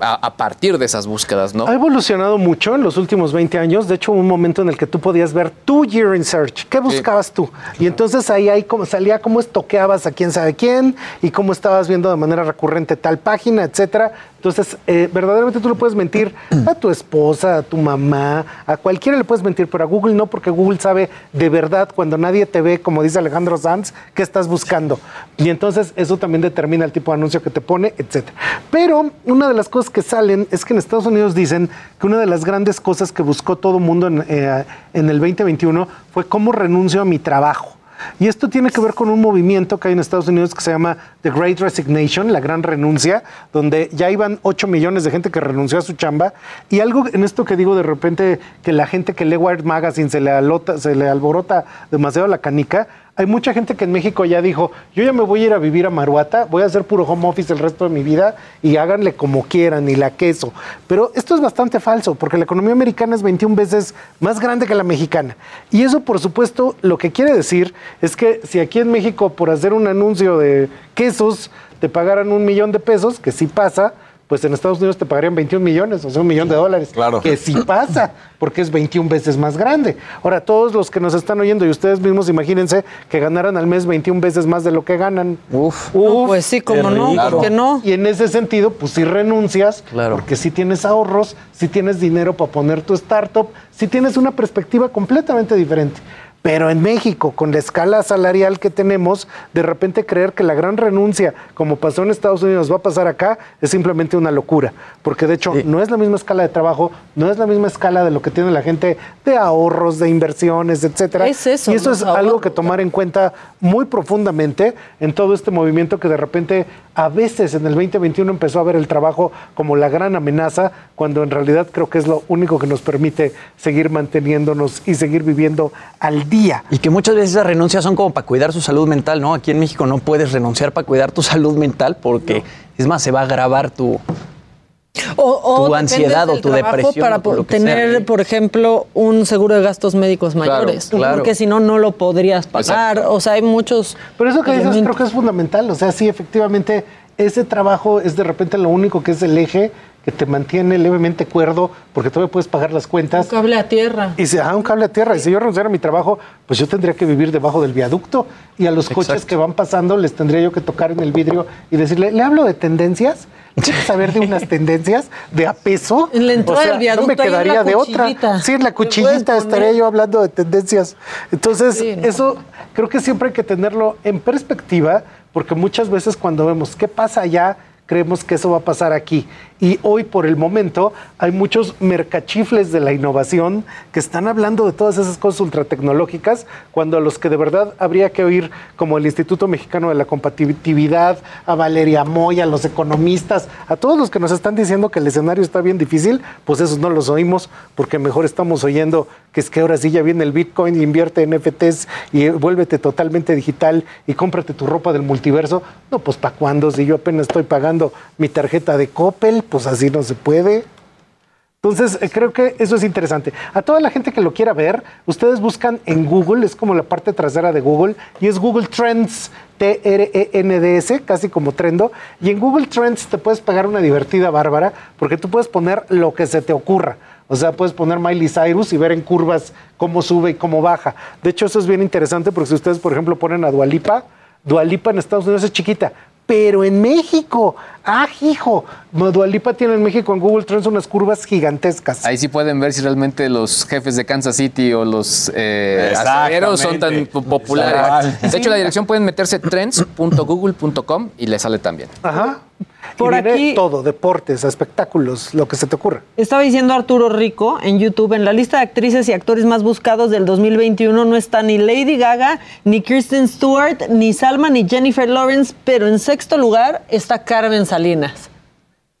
a, partir de esas búsquedas, ¿no? Ha evolucionado mucho en los últimos 20 años. De hecho, hubo un momento en el que tú podías ver tu year in search. ¿Qué buscabas tú? Y entonces ahí, ahí como, salía cómo estoqueabas a quién sabe quién y cómo estabas viendo de manera recurrente tal página, etcétera. Entonces, eh, verdaderamente tú le puedes mentir a tu esposa, a tu mamá, a cualquiera le puedes mentir, pero a Google no, porque Google sabe de verdad cuando nadie te ve, como dice Alejandro Sanz, qué estás buscando. Y entonces eso también determina el tipo de anuncio que te pone, etcétera. Pero una de las cosas que salen es que en Estados Unidos dicen que una de las grandes cosas que buscó todo mundo en, eh, en el 2021 fue cómo renuncio a mi trabajo. Y esto tiene que ver con un movimiento que hay en Estados Unidos que se llama The Great Resignation, la gran renuncia, donde ya iban 8 millones de gente que renunció a su chamba. Y algo en esto que digo de repente que la gente que lee Wired Magazine se le, alota, se le alborota demasiado la canica, hay mucha gente que en México ya dijo, yo ya me voy a ir a vivir a Maruata, voy a hacer puro home office el resto de mi vida y háganle como quieran y la queso. Pero esto es bastante falso, porque la economía americana es 21 veces más grande que la mexicana. Y eso, por supuesto, lo que quiere decir es que si aquí en México por hacer un anuncio de quesos te pagaran un millón de pesos, que sí pasa, pues en Estados Unidos te pagarían 21 millones, o sea, un millón de dólares. Claro. Que sí pasa, porque es 21 veces más grande. Ahora, todos los que nos están oyendo y ustedes mismos imagínense que ganaran al mes 21 veces más de lo que ganan. Uf. pues sí, como no, ¿por qué no? Y en ese sentido, pues sí renuncias, claro. porque sí tienes ahorros, sí tienes dinero para poner tu startup, sí tienes una perspectiva completamente diferente. Pero en México, con la escala salarial que tenemos, de repente creer que la gran renuncia, como pasó en Estados Unidos, va a pasar acá, es simplemente una locura. Porque de hecho no es la misma escala de trabajo, no es la misma escala de lo que tiene la gente de ahorros, de inversiones, etcétera. Es eso, y eso es algo que tomar en cuenta muy profundamente en todo este movimiento que de repente a veces en el 2021 empezó a ver el trabajo como la gran amenaza, cuando en realidad creo que es lo único que nos permite seguir manteniéndonos y seguir viviendo al día. Y que muchas veces esas renuncias son como para cuidar su salud mental, ¿no? Aquí en México no puedes renunciar para cuidar tu salud mental porque, es más, se va a agravar tu, o, tu ansiedad o tu depresión. Para tener, por ejemplo, un seguro de gastos médicos mayores. Porque si no, no lo podrías pagar. O sea, hay muchos. Pero eso que dices creo que es fundamental. O sea, sí, efectivamente, ese trabajo es de repente lo único que es el eje que te mantiene levemente cuerdo porque todavía puedes pagar las cuentas. Un cable a tierra. Y si, ah, un cable a tierra. Y si yo renunciara a mi trabajo, pues yo tendría que vivir debajo del viaducto y a los coches que van pasando les tendría yo que tocar en el vidrio y decirle, ¿le hablo de tendencias? ¿Quieres saber de unas (laughs) tendencias de a peso? En la entrada del viaducto. No me quedaría de otra. Sí, en la cuchillita estaría yo hablando de tendencias. Entonces, eso creo que siempre hay que tenerlo en perspectiva, porque muchas veces cuando vemos qué pasa allá, creemos que eso va a pasar aquí. Y hoy, por el momento, hay muchos mercachifles de la innovación que están hablando de todas esas cosas ultratecnológicas, cuando a los que de verdad habría que oír, como el Instituto Mexicano de la Compatibilidad, a Valeria Moya, a los economistas, a todos los que nos están diciendo que el escenario está bien difícil, pues esos no los oímos, porque mejor estamos oyendo que es que ahora sí ya viene el Bitcoin, invierte en NFTs y vuélvete totalmente digital y cómprate tu ropa del multiverso. No, pues ¿para cuándo? Si yo apenas estoy pagando mi tarjeta de Coppel, pues así no se puede. Entonces, eh, creo que eso es interesante. A toda la gente que lo quiera ver, ustedes buscan en Google, es como la parte trasera de Google, y es Google Trends, T-R-E-N-D-S, casi como Trendo. Y en Google Trends te puedes pagar una divertida bárbara, porque tú puedes poner lo que se te ocurra. O sea, puedes poner Miley Cyrus y ver en curvas cómo sube y cómo baja. De hecho, eso es bien interesante porque si ustedes, por ejemplo, ponen a Dualipa, Dualipa en Estados Unidos es chiquita, pero en México, ah, hijo, Dualipa tiene en México en Google Trends unas curvas gigantescas. Ahí sí pueden ver si realmente los jefes de Kansas City o los eh, son tan populares. De hecho, la dirección pueden meterse trends.google.com y le sale también. Ajá. Por aquí todo, deportes, espectáculos, lo que se te ocurra. Estaba diciendo Arturo Rico en YouTube, en la lista de actrices y actores más buscados del 2021 no está ni Lady Gaga, ni Kristen Stewart, ni Salma, ni Jennifer Lawrence, pero en sexto lugar está Carmen Salinas.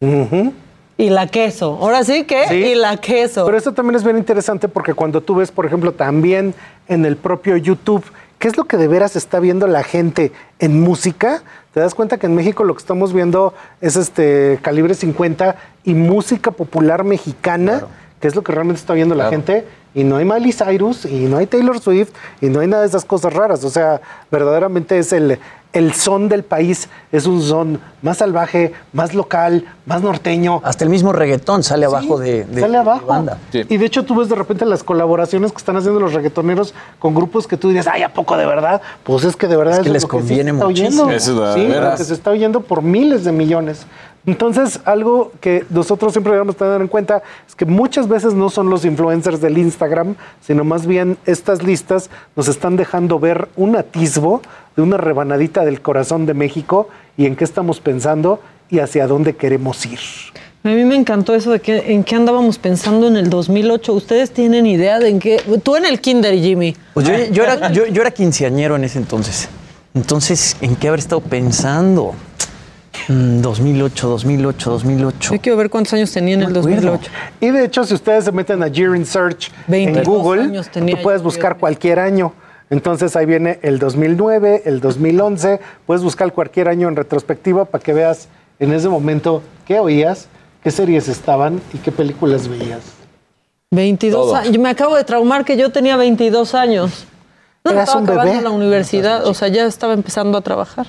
Y la queso. Ahora sí que, y la queso. Pero eso también es bien interesante porque cuando tú ves, por ejemplo, también en el propio YouTube, ¿qué es lo que de veras está viendo la gente en música? Te das cuenta que en México lo que estamos viendo es este calibre 50 y música popular mexicana, que es lo que realmente está viendo la gente. Y no hay Miley Cyrus, y no hay Taylor Swift, y no hay nada de esas cosas raras. O sea, verdaderamente es el, el son del país es un son más salvaje, más local, más norteño. Hasta el mismo reggaetón sale abajo de, sale abajo. banda. Y de hecho tú ves de repente las colaboraciones que están haciendo los reggaetoneros con grupos que tú dirías, ay, ¿a poco de verdad? Pues es que de verdad es que les conviene muchísimo. Eso sí, porque se está oyendo por miles de millones. Entonces, algo que nosotros siempre debemos tener en cuenta es que muchas veces no son los influencers del Instagram, sino más bien estas listas nos están dejando ver un atisbo de una rebanadita del corazón de México y en qué estamos pensando y hacia dónde queremos ir. A mí me encantó eso de que en qué andábamos pensando en el 2008. ¿Ustedes tienen idea de en qué? Tú en el kinder, Jimmy. Pues yo, era, yo, yo era quinceañero en ese entonces. Entonces, ¿en qué habré estado pensando? 2008, 2008, 2008. Yo quiero ver cuántos años tenía en el 2008. Y de hecho, si ustedes se meten a Jeering Search en Google, tú puedes buscar cualquier año. Entonces ahí viene el 2009, el 2011. Puedes buscar cualquier año en retrospectiva para que veas en ese momento qué oías, qué series estaban y qué películas veías. 22 años. Yo me acabo de traumar que yo tenía 22 años. No, Eras estaba un bebé. la universidad, o sea, ya estaba empezando a trabajar.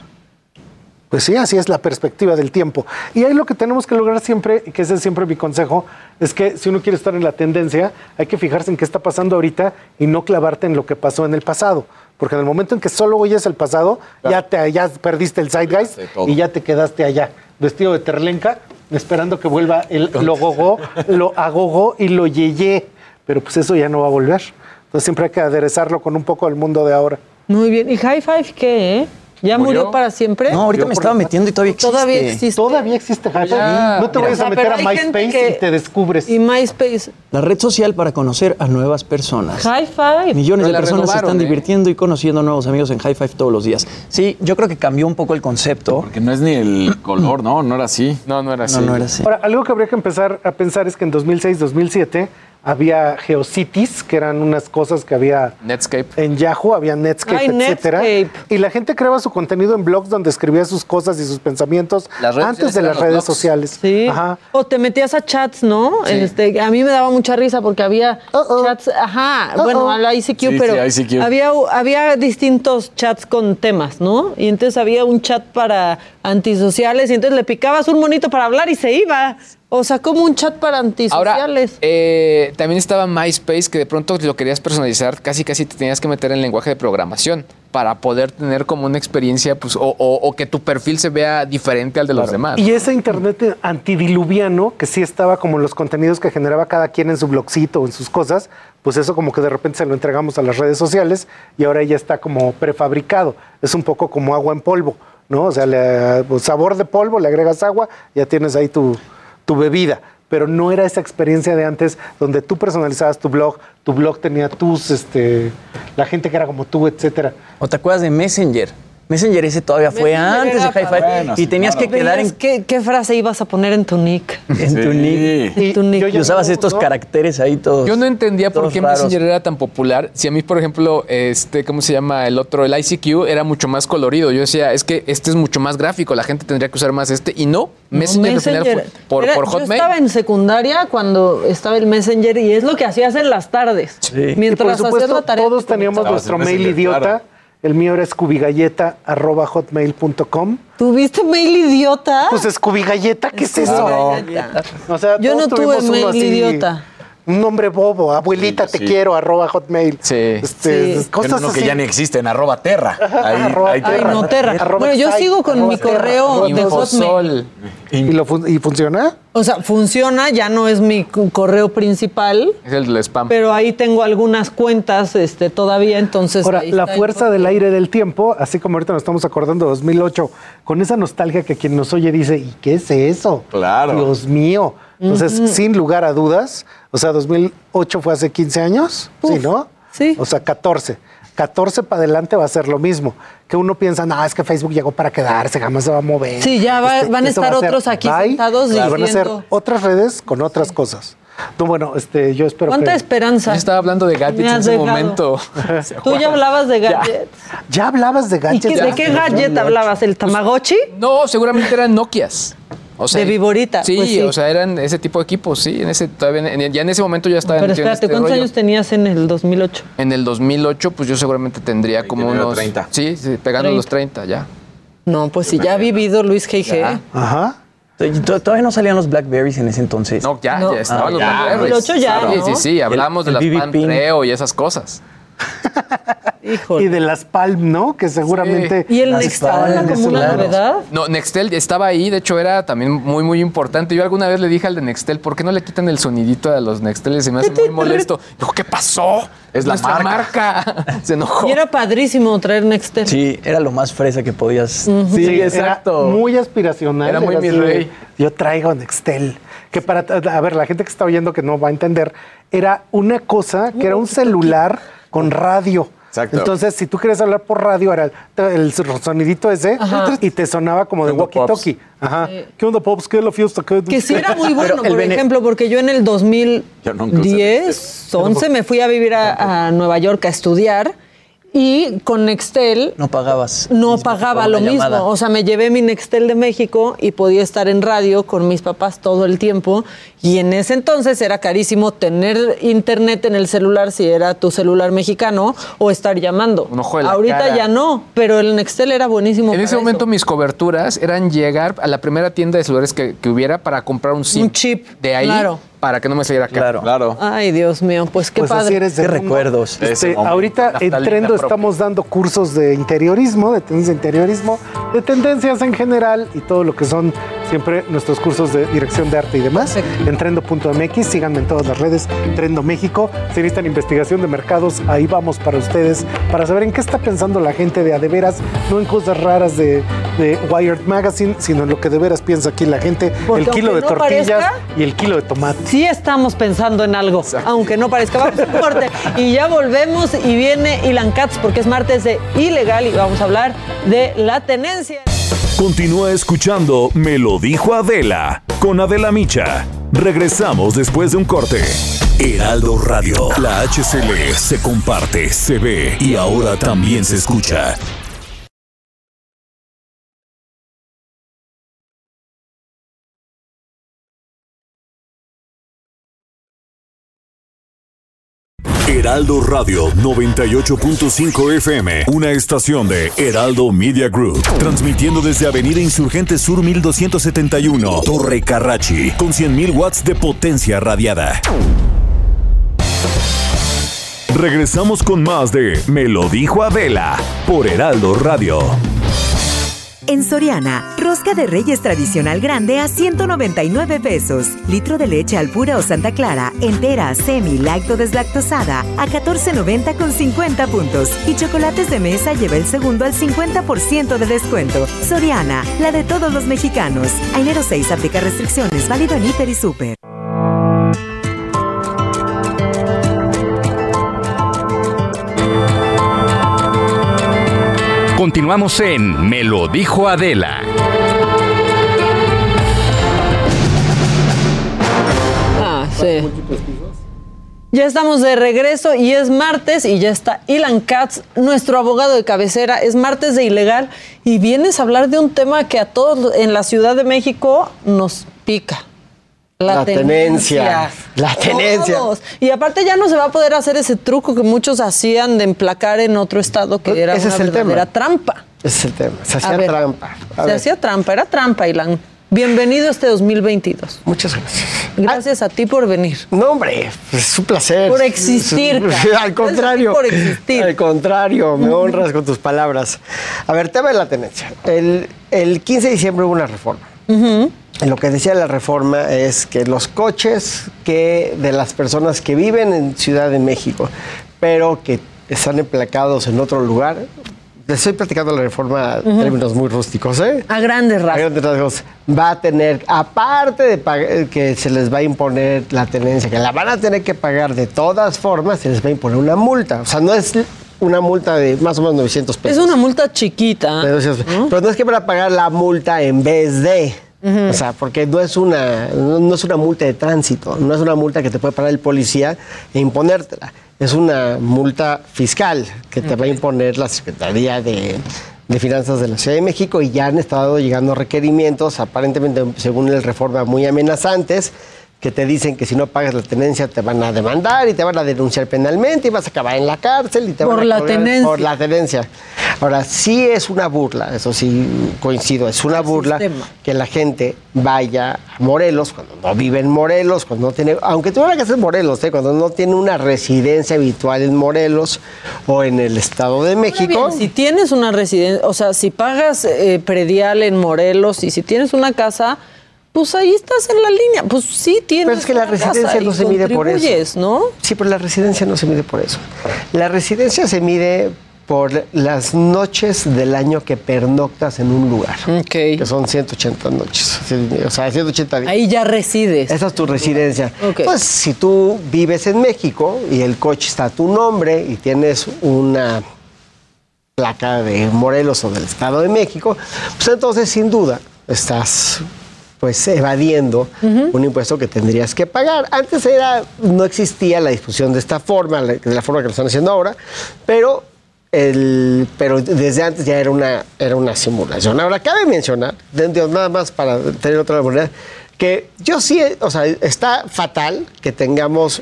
Pues sí, así es la perspectiva del tiempo. Y ahí lo que tenemos que lograr siempre, y que ese es siempre mi consejo, es que si uno quiere estar en la tendencia, hay que fijarse en qué está pasando ahorita y no clavarte en lo que pasó en el pasado. Porque en el momento en que solo oyes el pasado, ya, te, ya perdiste el zeitgeist y ya te quedaste allá, vestido de terlenca, esperando que vuelva el lo gogo, lo agogo y lo yeye. Pero pues eso ya no va a volver. Entonces siempre hay que aderezarlo con un poco del mundo de ahora. Muy bien. ¿Y High Five qué, eh? ¿Ya murió? para siempre? No, ahorita me estaba metiendo y todavía existe. Todavía existe. Todavía existe No te vayas a meter a MySpace y te descubres. Y MySpace. La red social para conocer a nuevas personas. High Five. Millones de personas se están ¿eh? divirtiendo y conociendo nuevos amigos en High Five todos los días. Sí, yo creo que cambió un poco el concepto. Porque no es ni el (clears throat) color, ¿no? No era así. No, no era así. No, no era así. Ahora, algo que habría que empezar a pensar es que en 2006, 2007 había GeoCities, que eran unas cosas que había Netscape. en Yahoo, había Netscape, etcétera. Y la gente creaba su contenido en blogs donde escribía sus cosas y sus pensamientos antes de las redes sociales. Sí. Ajá. O te metías a chats, ¿no? Este, a mí me daba mucha risa porque había chats, ajá, bueno, a la ICQ, pero Había, había distintos chats con temas, ¿no? Y entonces había un chat para antisociales y entonces le picabas un monito para hablar y se iba. O sea, como un chat para antisociales. Ahora, eh, también estaba MySpace, que de pronto lo querías personalizar, casi casi te tenías que meter en lenguaje de programación para poder tener como una experiencia, pues, o, que tu perfil se vea diferente al de los demás. Y ese internet antidiluviano, que sí estaba como los contenidos que generaba cada quien en su blogcito o en sus cosas, pues eso como que de repente se lo entregamos a las redes sociales y ahora ya está como prefabricado. Es un poco como agua en polvo, ¿no? O sea, le, pues, sabor de polvo, le agregas agua, ya tienes ahí tu tu bebida, pero no era esa experiencia de antes donde tú personalizabas tu blog, tu blog tenía tus, este, la gente que era como tú, etcétera. ¿O te acuerdas de Messenger? Messenger ese todavía fue antes de Hi-Fi. y tenías que quedar en. ¿Qué, ¿Qué, frase ibas a poner en tu nick? (laughs) en tu nick. En tu nick. Y usabas estos caracteres ahí todos. Yo no entendía por qué Messenger era tan popular. Si a mí, por ejemplo, este, ¿cómo se llama? El otro, el ICQ, era mucho más colorido. Yo decía, es que este es mucho más gráfico. La gente tendría que usar más este. Y no, Messenger, por, por, Hotmail. Yo estaba en secundaria cuando estaba el Messenger y es lo que hacías en las tardes. Sí. Mientras hacías la tarea. Todos teníamos nuestro mail idiota. El mío era scubigalleta.hotmail.com. ¿Tuviste mail idiota? Pues scubigalleta, ¿qué es eso? O sea, Yo no tuve mail idiota. Un nombre bobo, abuelita te quiero, arroba hotmail. Sí. Este, Cosas que ya ni existen, arroba terra. Ahí, Ay, no, terra. bueno, yo sigo con mi correo de hotmail. ¿Y, lo ¿Y funciona? O sea, funciona, ya no es mi correo principal. Es el del spam. Pero ahí tengo algunas cuentas este, todavía, entonces... Ahora, la fuerza del aire del tiempo, así como ahorita nos estamos acordando de 2008, con esa nostalgia que quien nos oye dice, ¿y qué es eso? Claro. Dios mío. Entonces, sin lugar a dudas, o sea, 2008 fue hace 15 años, ¿sí, no? Sí. O sea, 14. 14 para adelante va a ser lo mismo. Que uno piensa, no, es que Facebook llegó para quedarse, jamás se va a mover. Sí, ya este, van a estar otros aquí sentados y van a ser otras redes con otras cosas. No, bueno, este, yo espero ¿Cuánta esperanza? Yo estaba hablando de gadgets en ese momento. (laughs) (laughs) Tú ya hablabas de gadgets. Ya, hablabas de gadgets. ¿De qué gadget hablabas? ¿El Tamagotchi? no, seguramente eran Nokias de Viborita. Sí, pues sí, o sea, eran ese tipo de equipos, sí. En ese, todavía, ya en ese momento ya estaba Pero espérate, este ¿cuántos años tenías en el 2008? En el 2008, pues yo seguramente tendría como unos. 30. Sí, sí pegando los 30 ya. No, pues si ya ha vivido Luis G.G. Ajá. Todavía no salían los Blackberries en ese entonces. No, ya, ya estaban ah, los Blackberries. 2008 ya. Sí, sí, sí. Hablamos de las Pantreo y esas cosas. (laughs) Y de las Palm, ¿no? Que seguramente. ¿Y el Nextel era como una novedad? No, Nextel estaba ahí, de hecho era también muy, muy importante. Yo alguna vez le dije al de Nextel, ¿por qué no le quitan el sonidito a los Nexteles? Se me hace muy molesto. Dijo, ¿qué pasó? Es la marca. (laughs) Se enojó. Y era padrísimo traer Nextel. Sí, era lo más fresa que podías. Sí, exacto. muy aspiracional. Era muy mi rey. Yo traigo Nextel. Que para, a ver, la gente que está oyendo que no va a entender, era una cosa que era un celular con radio. Exacto. Entonces, si tú quieres hablar por radio, era el sonidito ese y te sonaba como de walkie-talkie. Ajá. ¿Qué onda, Pops? ¿Qué lo fiesta? Que sí era muy bueno, por ejemplo, porque yo en el 2010, 11 me fui a vivir a Nueva York a estudiar y con Nextel. No pagabas. No pagaba lo mismo. O sea, me llevé mi Nextel de México y podía estar en radio con mis papás todo el tiempo. Y en ese entonces era carísimo tener internet en el celular si era tu celular mexicano o estar llamando. Un ojo Ahorita ya no, pero el Nextel era buenísimo. En ese momento mis coberturas eran llegar a la primera tienda de celulares que, hubiera para comprar un, un chip. De ahí. Claro para que no me saliera Claro. claro. Ay, Dios mío, pues qué pues padre. Así eres de recuerdos. Este, ahorita en Trendo estamos dando cursos de interiorismo, de tendencia de interiorismo, de tendencias en general y todo lo que son siempre nuestros cursos de dirección de arte y demás en trendo.mx. Síganme en todas las redes, Trendo México. Si necesitan investigación de mercados, ahí vamos para ustedes, para saber en qué está pensando la gente de a de veras, no en cosas raras de, Wired Magazine, sino en lo que de veras piensa aquí la gente. el kilo de tortillas y el kilo de tomate. Sí estamos pensando en algo, aunque no parezca. Vamos a corte y ya volvemos y viene Ilan Katz porque es martes de Ilegal y vamos a hablar de la tenencia. Continúa escuchando Me lo dijo Adela con Adela Micha. Regresamos después de un corte. Heraldo Radio, la HCL se comparte, se ve y ahora también se escucha. Heraldo Radio 98.5 FM, una estación de Heraldo Media Group, transmitiendo desde Avenida Insurgente Sur 1271, Torre Carrachi, con 100.000 watts de potencia radiada. Regresamos con más de Me lo dijo Adela por Heraldo Radio. En Soriana, rosca de reyes tradicional grande a 199 pesos. Litro de leche al pura o Santa Clara, entera, semi, lacto deslactosada a 14.90 con 50 puntos. Y chocolates de mesa lleva el segundo al 50% de descuento. Soriana, la de todos los mexicanos. A enero 6 aplica restricciones, válido en Hiper y Super. Continuamos en Me lo dijo Adela. Ah, sí. Ya estamos de regreso y es martes y ya está Ilan Katz, nuestro abogado de cabecera. Es martes de ilegal y vienes a hablar de un tema que a todos en la Ciudad de México nos pica. La, tenencia. La tenencia. Y aparte ya no se va a poder hacer ese truco que muchos hacían de emplacar en otro estado que era ese una es el verdadera trampa. Ese es el tema. Se hacía trampa. se hacía trampa, era trampa, Ilan. Bienvenido este 2022. Muchas gracias. Gracias a ti por venir. No, hombre, es un placer. Por existir. (laughs) Al contrario. Por existir. Al contrario, me (laughs) honras con tus palabras. A ver, tema de la tenencia. El, 15 de diciembre hubo una reforma. Lo que decía la reforma es que los coches que de las personas que viven en Ciudad de México, pero que están emplacados en otro lugar, le estoy platicando la reforma en términos muy rústicos, ¿eh? A grandes rasgos. A grandes rasgos. Va a tener, aparte de que se les va a imponer la tenencia, que la van a tener que pagar de todas formas, se les va a imponer una multa. O sea, no es una multa de más o menos 900 pesos. Es una multa chiquita. Pero no es que van a pagar la multa en vez de... O sea, porque no es, una, no es una multa de tránsito, no es una multa que te puede parar el policía e imponértela es una multa fiscal que te va a imponer la Secretaría de, Finanzas de la Ciudad de México y ya han estado llegando requerimientos, aparentemente según el reforma, muy amenazantes que te dicen que si no pagas la tenencia te van a demandar y te van a denunciar penalmente y vas a acabar en la cárcel y te por van a la tenencia. por la tenencia. Ahora, sí es una burla, eso sí coincido, es una burla que la gente vaya a Morelos cuando no vive en Morelos, cuando no tiene, aunque tuviera que ser Morelos, ¿eh? cuando no tiene una residencia habitual en Morelos o en el Estado de México. si tienes una residencia, o sea, si pagas eh, predial en Morelos y si tienes una casa pues ahí estás en la línea. Pues sí tienes. Pero es que la residencia no se mide por eso. ¿no? Sí, pero la residencia no se mide por eso. La residencia se mide por las noches del año que pernoctas en un lugar. Que son 180 noches. O sea, 180 días. Ahí ya resides. Esa es tu residencia. Pues si tú vives en México y el coche está a tu nombre y tienes una placa de Morelos o del Estado de México, pues entonces sin duda estás pues evadiendo un impuesto que tendrías que pagar. Antes era, no existía la discusión de esta forma, de la forma que lo están haciendo ahora, pero, el, pero desde antes ya era una, era una simulación. Ahora, cabe mencionar, nada más para tener otra moneda, que yo sí, o sea, está fatal que tengamos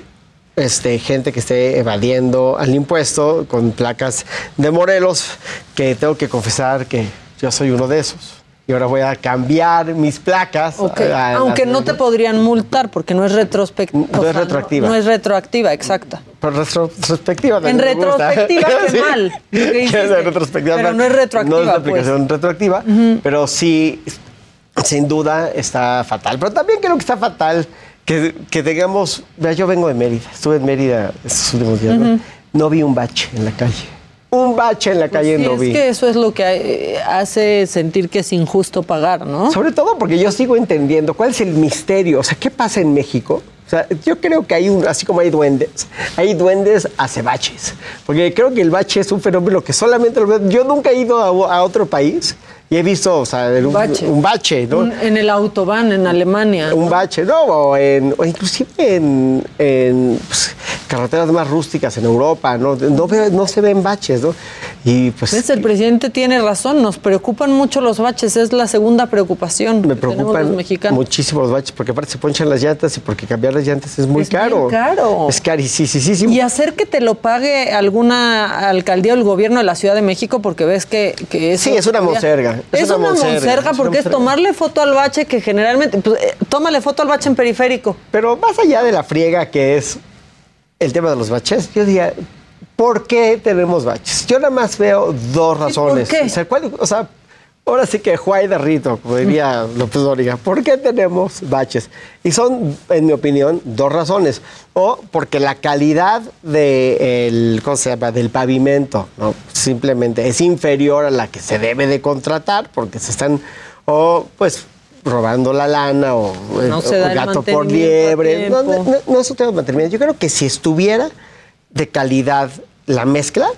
este, gente que esté evadiendo al impuesto con placas de Morelos, que tengo que confesar que yo soy uno de esos y ahora voy a cambiar mis placas. Aunque no te podrían multar porque no es retrospectiva. (laughs) No, es retroactiva. No, es retroactiva, exacta. Pero retrospectiva En retrospectiva, qué mal. retrospectiva, pero no es retroactiva. No es aplicación pues. retroactiva, pero sí, sin duda está fatal. Pero también creo que está fatal que, que tengamos. Vea, yo vengo de Mérida, estuve en Mérida estos últimos días. no vi un bache en la calle un bache en la calle pues sí, Es que eso es lo que hace sentir que es injusto pagar, ¿no? Sobre todo porque yo sigo entendiendo cuál es el misterio. O sea, ¿qué pasa en México? O sea, yo creo que hay un, así como hay duendes, hay duendes hace baches. Porque creo que el bache es un fenómeno que solamente lo veo. Yo nunca he ido a otro país y he visto, o sea, un, bache, ¿no? en el autobahn en Alemania. Un bache, ¿no? O, en, o inclusive en, en pues, carreteras más rústicas en Europa, ¿no? No, no se ven baches, ¿no? Y pues... el presidente tiene razón, nos preocupan mucho los baches, es la segunda preocupación Me preocupan los mexicanos. muchísimo los baches, porque aparte se ponchan las llantas y porque cambiar las llantas es muy es caro. Caro. Es carísimo. Y hacer que te lo pague alguna alcaldía o el gobierno de la Ciudad de México, porque ves que, que eso... Sí, es una monserga. Es, una, monserga, porque es tomarle foto al bache que generalmente, pues, eh, tómale foto al bache en periférico. Pero más allá de la friega que es el tema de los baches, yo diría, ¿por qué tenemos baches? Yo nada más veo dos razones. ¿Por qué? O sea, ahora sí que Juay de Rito, como diría López Dóriga, ¿por qué tenemos baches? Y son, en mi opinión, dos razones. O porque la calidad de ¿cómo se llama? del pavimento ¿no? simplemente es inferior a la que se debe de contratar porque se están, o pues robando la lana o, gato por liebre. No, no, no, es un tema de mantenimiento. Yo creo que si estuviera de calidad la mezcla,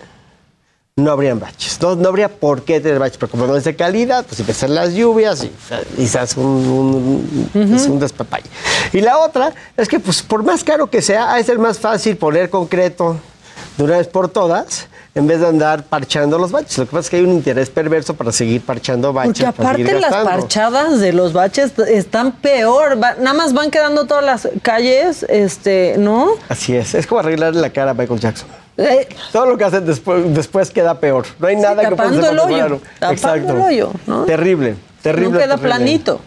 no habrían baches. No, no, habría por qué tener baches, pero como no es de calidad, pues empiezan las lluvias y quizás un, un, despapalle. Y la otra es que, pues, por más caro que sea, de ser más fácil poner concreto de una vez por todas en vez de andar parchando los baches. Lo que pasa es que hay un interés perverso para seguir parchando baches. Porque aparte las parchadas de los baches están peor. nada más van quedando todas las calles, este, ¿no? Así es. Es como arreglarle la cara a Michael Jackson. Eh, Todo lo que hacen después, después queda peor. No hay nada que pueda hacer el hoyo. Exacto. el hoyo, ¿no? Terrible, terrible. No queda planito.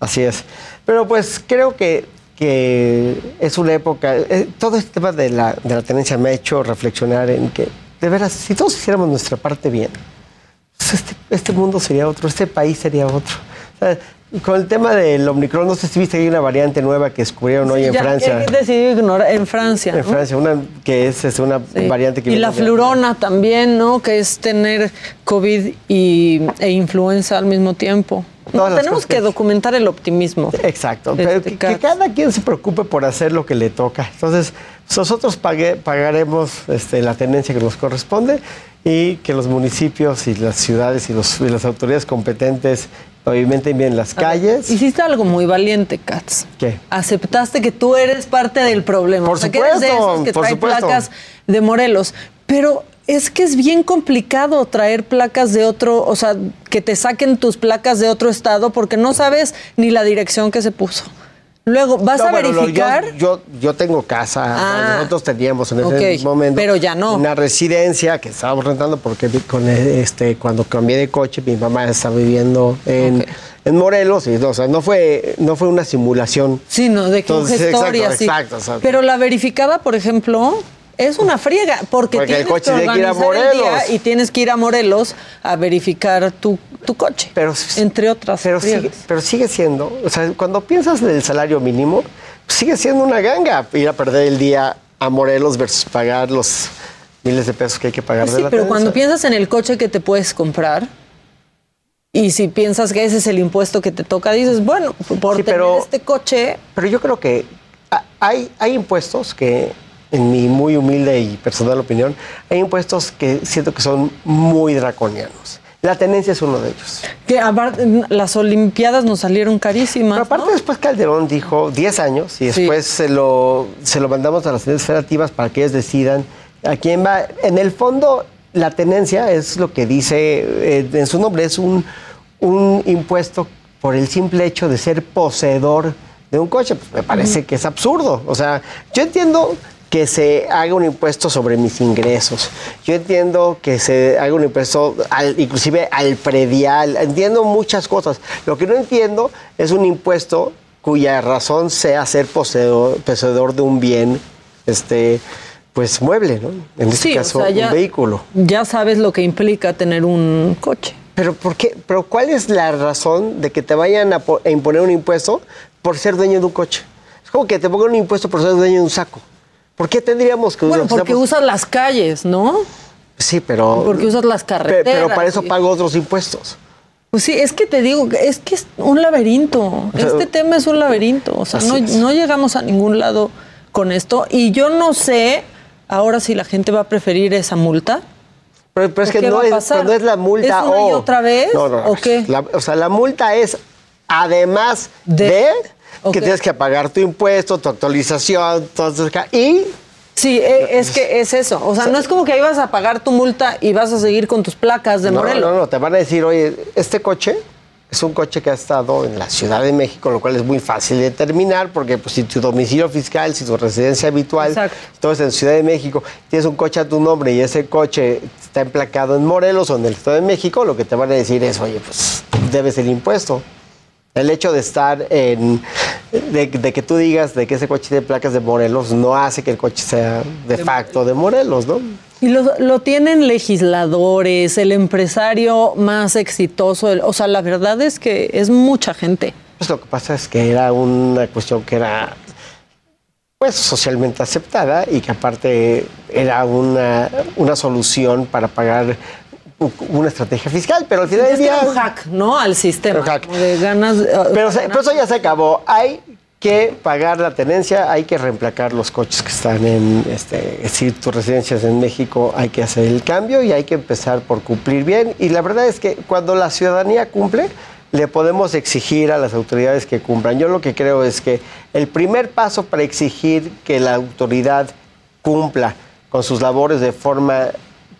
Así es. Pero pues creo que, que es una época, eh, todo este tema de la, de la tenencia me ha hecho reflexionar en que, de veras, si todos hiciéramos nuestra parte bien, pues este, este mundo sería otro, este país sería otro. Con el tema del Omicron, no sé si viste que hay una variante nueva que descubrieron hoy en Francia. decidió ignorar en Francia. En Francia, una que es, una variante que. Y la flurona también, ¿no? Que es tener COVID y, e influenza al mismo tiempo. No, tenemos que, documentar el optimismo. Exacto. Este que, cada quien se preocupe por hacer lo que le toca. Entonces, nosotros pagaremos este, la tendencia que nos corresponde y que los municipios y las ciudades y, y las autoridades competentes pavimenten bien las calles. hiciste algo muy valiente, Katz. ¿Qué? Aceptaste que tú eres parte del problema. Por supuesto, que esos que trae placas de Morelos. Pero es que es bien complicado traer placas de otro, o sea, que te saquen tus placas de otro estado porque no sabes ni la dirección que se puso. Luego, ¿vas a verificar? yo, yo, tengo casa. Ah, nosotros teníamos en ese momento pero ya no. una residencia que estábamos rentando porque con este, cuando cambié de coche, mi mamá estaba viviendo en, en Morelos. Y, o sea, no fue, no fue una simulación. Sí, no, de congestoria. Exacto, exacto, Pero la verificada, por ejemplo, es una friega, porque, tienes el coche que ir a Morelos. y tienes que ir a Morelos a verificar tu, coche, pero, entre otras pero sigue, pero sigue siendo, o sea, cuando piensas en el salario mínimo, sigue siendo una ganga ir a perder el día a Morelos versus pagar los miles de pesos que hay que pagar pues de la pero cuando piensas en el coche que te puedes comprar, y si piensas que ese es el impuesto que te toca, dices, bueno, por tener este coche... Pero yo creo que hay, hay impuestos que en mi muy humilde y personal opinión, hay impuestos que siento que son muy draconianos. La tenencia es uno de ellos. Que las Olimpiadas nos salieron carísimas. Pero aparte, después Calderón dijo 10 años y después se, lo, se lo mandamos a las entidades federativas para que ellos decidan a quién va. En el fondo, la tenencia es lo que dice eh, en su nombre, es un, un impuesto por el simple hecho de ser poseedor de un coche. Pues me parece que es absurdo. O sea, yo entiendo que se haga un impuesto sobre mis ingresos. Yo entiendo que se haga un impuesto inclusive al predial. Entiendo muchas cosas. Lo que no entiendo es un impuesto cuya razón sea ser poseedor, poseedor de un bien, este, pues mueble, ¿no? En este caso, un vehículo. Ya sabes lo que implica tener un coche. Pero ¿por qué? Pero ¿cuál es la razón de que te vayan a, a imponer un impuesto por ser dueño de un coche? Es como que te pongan un impuesto por ser dueño de un saco. ¿Por qué tendríamos que usar? Bueno, porque usas las calles, ¿no? Sí, pero. Porque usas las carreteras. Pero, para eso pago otros impuestos. Pues sí, es que te digo, es que es un laberinto. este tema es un laberinto. O sea, no, no, llegamos a ningún lado con esto. Y yo no sé ahora si la gente va a preferir esa multa. Pero, es que no es, no es, la multa ¿Es una y otra vez? No, no, ¿O qué? o sea, la multa es además de que tienes que pagar tu impuesto, tu actualización, todo y Sí, e, es que es eso. O sea, no es como que ibas a pagar tu multa y vas a seguir con tus placas de Morelos. No, no, te van a decir, oye, este coche es un coche que ha estado en la Ciudad de México, lo cual es muy fácil de determinar, porque pues, si tu domicilio fiscal, si tu residencia habitual, todo es en Ciudad de México, tienes un coche a tu nombre y ese coche está emplacado en Morelos o en el Estado de México, lo que te van a decir es, oye, pues debes el impuesto. El hecho de estar en. De, que tú digas de que ese coche tiene placas de Morelos no hace que el coche sea de facto de Morelos, ¿no? Y lo, tienen legisladores, el empresario más exitoso. o sea, la verdad es que es mucha gente. Pues lo que pasa es que era una cuestión que era pues socialmente aceptada y que aparte era una, una solución para pagar una estrategia fiscal, pero al final del día... un hack, ¿no? Al sistema. De ganas, pero, eso ya se acabó. Hay que pagar la tenencia, hay que reemplacar los coches que están en, este, si tu residencia es en México, hay que hacer el cambio y hay que empezar por cumplir bien. Y la verdad es que cuando la ciudadanía cumple, le podemos exigir a las autoridades que cumplan. Yo lo que creo es que el primer paso para exigir que la autoridad cumpla con sus labores de forma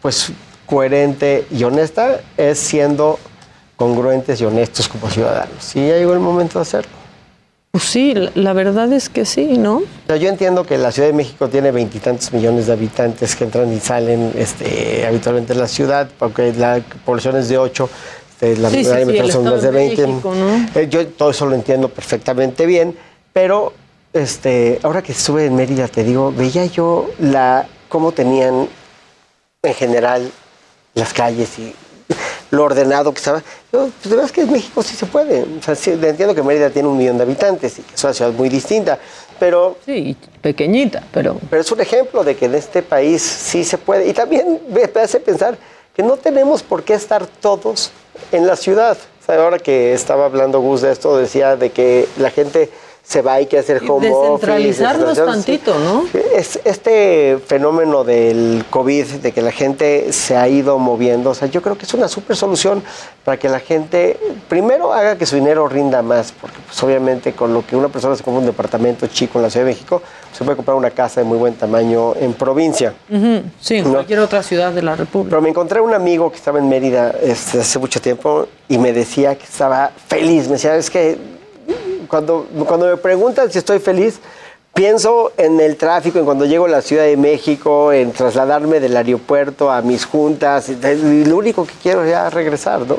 pues coherente y honesta es siendo congruentes y honestos como ciudadanos. Y ya llegó el momento de hacerlo. Pues sí, la verdad es que sí, ¿no? yo entiendo que la Ciudad de México tiene veintitantos millones de habitantes que entran y salen este, habitualmente en la ciudad, porque la población es de ocho. este, la sí, sí, son más de 20. Eh, yo todo eso lo entiendo perfectamente bien, pero este, ahora que estuve en Mérida, te digo, veía yo la cómo tenían en general las calles y lo ordenado que estaba. Yo, pues de verdad es que en México sí se puede. O sea, entiendo que Mérida tiene un millón de habitantes y que es una ciudad muy distinta, pero... Sí, pequeñita, pero... Pero es un ejemplo de que en este país sí se puede. Y también me hace pensar que no tenemos por qué estar todos en la ciudad. ahora que estaba hablando Gus de esto, decía de que la gente se va y que hacer home Descentralizarnos tantito, ¿no? Es, este fenómeno del COVID, de que la gente se ha ido moviendo, o sea, yo creo que es una súper solución para que la gente, primero, haga que su dinero rinda más, porque pues obviamente con lo que una persona se compra un departamento chico en la Ciudad de México, se puede comprar una casa de muy buen tamaño en provincia. Sí, en cualquier otra ciudad de la República. Pero me encontré un amigo que estaba en Mérida este, hace mucho tiempo y me decía que estaba feliz, me decía, es que cuando, cuando me preguntan si estoy feliz, pienso en el tráfico, en cuando llego a la Ciudad de México, en trasladarme del aeropuerto a mis juntas, y, lo único que quiero es ya regresar, ¿no?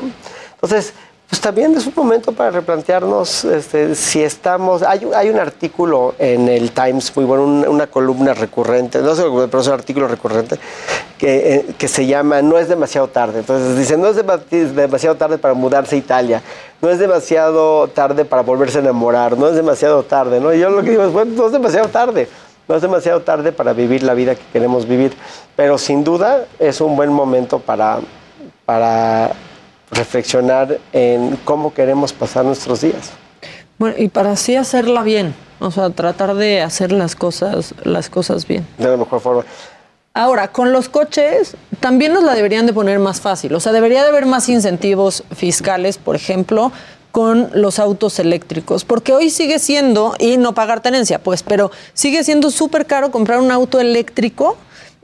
Entonces, pues también es un momento para replantearnos este, si estamos... Hay, hay, un artículo en el Times muy bueno, una, columna recurrente, no sé, pero es un artículo recurrente, que, eh, que, se llama No es demasiado tarde. Entonces dice, no es demasiado tarde para mudarse a Italia, no es demasiado tarde para volverse a enamorar, no es demasiado tarde, ¿no? Y yo lo que digo es, bueno, no es demasiado tarde. No es demasiado tarde para vivir la vida que queremos vivir, pero sin duda es un buen momento para, para reflexionar en cómo queremos pasar nuestros días. Bueno, y para así hacerla bien, o sea, tratar de hacer las cosas, las cosas bien. De la mejor forma. Ahora, con los coches también nos la deberían de poner más fácil. O sea, debería de haber más incentivos fiscales, por ejemplo, con los autos eléctricos. Porque hoy sigue siendo, y no pagar tenencia, pues, pero sigue siendo súper caro comprar un auto eléctrico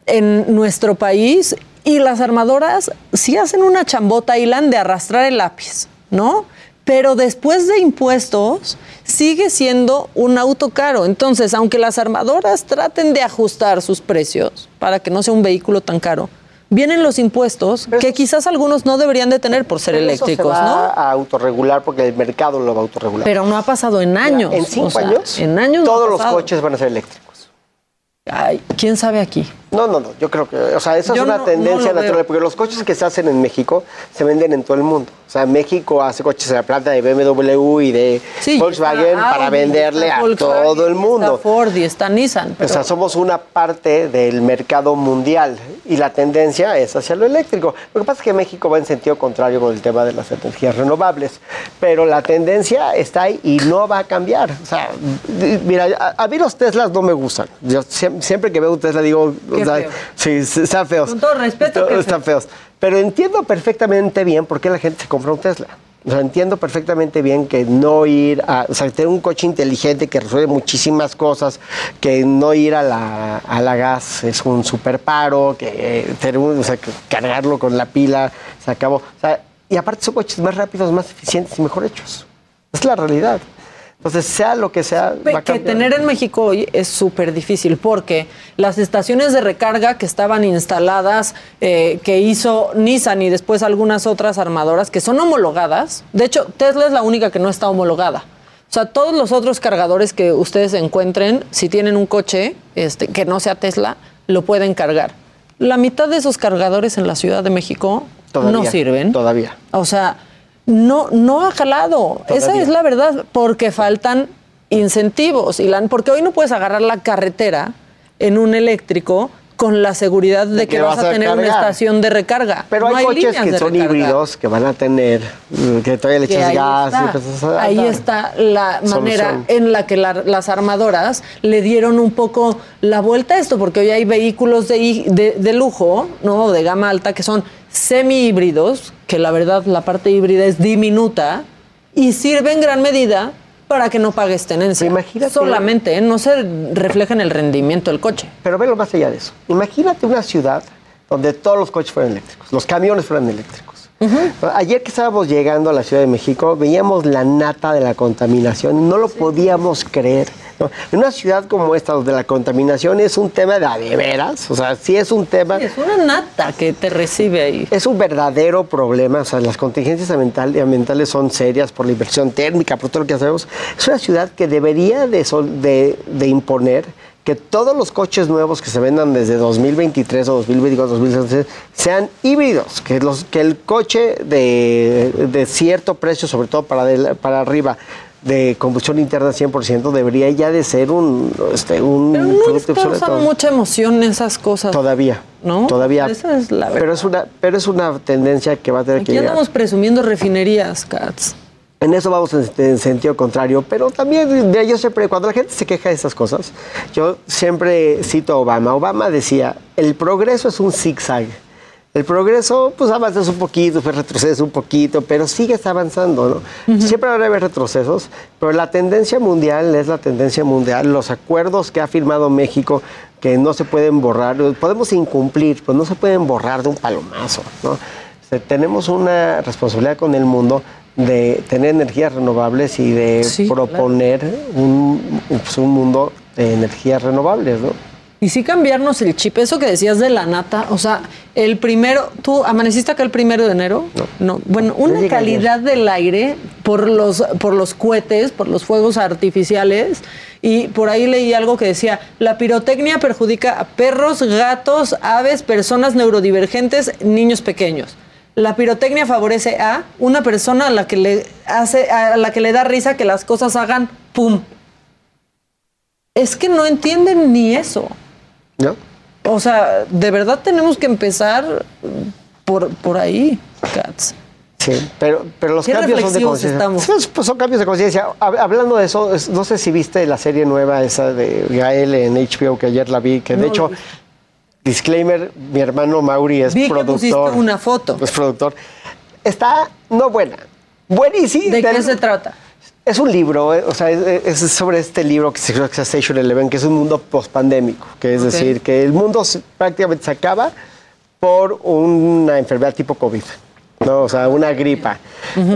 en nuestro país y las armadoras sí hacen una chambota, Ilan, de arrastrar el lápiz, ¿no? Pero después de impuestos sigue siendo un auto caro. Entonces, aunque las armadoras traten de ajustar sus precios para que no sea un vehículo tan caro, vienen los impuestos que quizás algunos no deberían de tener por ser eléctricos, eso se va a autorregular porque el mercado lo va a autorregular. Pero no ha pasado en años. en cinco años, en años todos los coches van a ser eléctricos. Ay, ¿quién sabe aquí? No, no, no, yo creo que, o sea, esa es una tendencia natural, porque los coches que se hacen en México se venden en todo el mundo. O sea, México hace coches en la planta de BMW y de Volkswagen para venderle a todo el mundo. Está Ford y está Nissan. O sea, somos una parte del mercado mundial y la tendencia es hacia lo eléctrico. Lo que pasa es que México va en sentido contrario con el tema de las energías renovables, pero la tendencia está ahí y no va a cambiar. O sea, mira, a, mí los Teslas no me gustan. Yo siempre que veo un Tesla digo, sí, están feos. Con todo respeto. Están feos. Pero entiendo perfectamente bien por qué la gente se compra un Tesla. O sea, entiendo perfectamente bien que no ir a, o sea, tener un coche inteligente que resuelve muchísimas cosas, que no ir a la, a la gas es un super paro, que, tener o sea, cargarlo con la pila se acabó. O sea, y aparte son coches más rápidos, más eficientes y mejor hechos. Es la realidad. Entonces, sea lo que sea. Va que tener en México hoy es súper difícil porque las estaciones de recarga que estaban instaladas, eh, que hizo Nissan y después algunas otras armadoras que son homologadas, de hecho, Tesla es la única que no está homologada. O sea, todos los otros cargadores que ustedes encuentren, si tienen un coche este, que no sea Tesla, lo pueden cargar. La mitad de esos cargadores en la Ciudad de México no sirven. Todavía. O sea, no, no ha jalado. Esa es la verdad, porque faltan incentivos, porque hoy no puedes agarrar la carretera en un eléctrico con la seguridad de, que, vas, a tener una estación de recarga. Pero hay, coches que son híbridos, que van a tener, mm, que todavía le echas gas. ahí está la manera en la que las armadoras le dieron un poco la vuelta a esto, porque hoy hay vehículos de, de lujo, ¿no? de gama alta, que son semi-híbridos, que la verdad la parte híbrida es diminuta, y sirve en gran medida para que no pagues tenencia. Imagínate, Solamente, ¿eh? no se refleja en el rendimiento del coche. Pero velo más allá de eso. Imagínate una ciudad donde todos los coches fueran eléctricos, los camiones fueran eléctricos. Ayer que estábamos llegando a la Ciudad de México, veíamos la nata de la contaminación, no lo podíamos creer En una ciudad como esta, donde la contaminación es un tema de, de veras, o sea, sí es un tema... es una nata que te recibe ahí. Es un verdadero problema, o sea, las contingencias ambientales son serias por la inversión térmica, por todo lo que hacemos. Es una ciudad que debería de, de, de imponer que todos los coches nuevos que se vendan desde 2023 o 2024, 2026 sean híbridos, que, los, que el coche de, de cierto precio, sobre todo para, para arriba, de combustión interna 100% debería ya de ser un, este, un pero no producto mucha emoción esas cosas. Todavía. ¿No? Todavía. Esa es la verdad. Pero es una, pero es una tendencia que va a tener Aquí que llegar. andamos presumiendo refinerías, Cats. En eso vamos en, sentido contrario, pero también yo siempre, cuando la gente se queja de esas cosas, yo siempre cito a Obama. Obama decía, el progreso es un zigzag. El progreso, pues avanzas un poquito, pues retrocedes un poquito, pero sigues avanzando, ¿no? Siempre va a haber retrocesos, pero la tendencia mundial es la tendencia mundial. Los acuerdos que ha firmado México, que no se pueden borrar, podemos incumplir, pues no se pueden borrar de un palomazo, ¿no? tenemos una responsabilidad con el mundo de tener energías renovables y de proponer un, pues, un, mundo de energías renovables, ¿no? Y sí cambiarnos el chip, eso que decías de la nata, o sea, el primero, ¿tú amaneciste acá el primero de enero? No. no. Bueno, una calidad del aire por los, por los cohetes, por los fuegos artificiales, y por ahí leí algo que decía, la pirotecnia perjudica a perros, gatos, aves, personas neurodivergentes, niños pequeños la pirotecnia favorece a una persona a la que le hace, a la que le da risa que las cosas hagan pum. Es que no entienden ni eso. ¿No? O sea, de verdad tenemos que empezar por, por ahí, Cats. Sí, pero, pero los cambios son de conciencia. Pues son cambios de conciencia. Hablando de eso, no sé si viste la serie nueva esa de Gael en HBO que ayer la vi, que de hecho Disclaimer, mi hermano Mauri es Vi productor. Que una foto. Es productor. Está no buena. Buenísima. ¿De qué se trata? Es un libro, eh, o sea, es, sobre este libro que se llama Station Eleven, que es un mundo pospandémico, que es decir, que el mundo prácticamente se acaba por una enfermedad tipo COVID. ¿no? O sea, una gripa.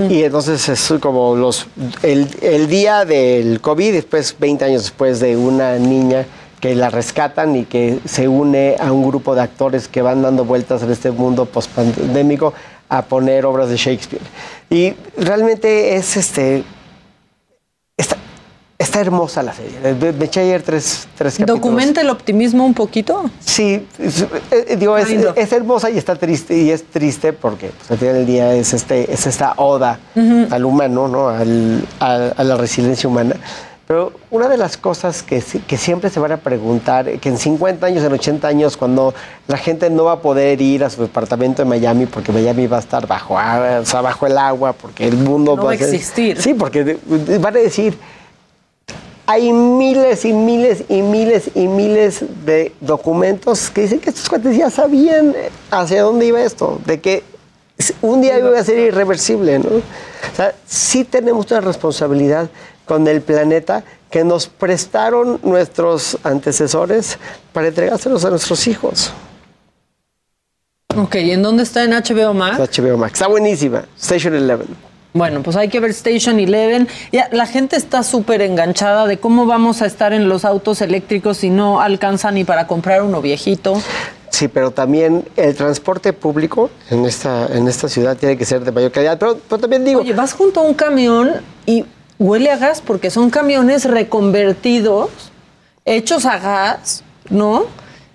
Y entonces es como los el, el, día del COVID, después, 20 años después de una niña que la rescatan y que se une a un grupo de actores que van dando vueltas en este mundo pospandémico a poner obras de Shakespeare. Y realmente es este. Está, hermosa la serie. Me eché ayer tres, tres capítulos. ¿Documenta el optimismo un poquito? Sí, es, eh, digo, es, hermosa y está triste, y es triste porque pues, al final del día es, este, es esta oda al humano, ¿no? Al, a la resiliencia humana. Pero una de las cosas que, que, siempre se van a preguntar, que en 50 años, en 80 años, cuando la gente no va a poder ir a su departamento de Miami porque Miami va a estar bajo, o sea, bajo el agua, porque el mundo no va a existir. Sí, porque van a decir, hay miles y miles y miles y miles de documentos que dicen que estos cuates ya sabían hacia dónde iba esto, de que un día iba a ser irreversible, ¿no? O sea, sí tenemos una responsabilidad con el planeta que nos prestaron nuestros antecesores para entregárselos a nuestros hijos. Ok, ¿y en dónde está en HBO Max? HBO Max, está buenísima, Station Eleven. Bueno, pues hay que ver Station Eleven. Ya, la gente está súper enganchada de cómo vamos a estar en los autos eléctricos si no alcanza ni para comprar uno viejito. Sí, pero también el transporte público en esta, en esta ciudad tiene que ser de mayor calidad. Pero, pero también digo... Oye, vas junto a un camión y huele a gas porque son camiones reconvertidos, hechos a gas, ¿no?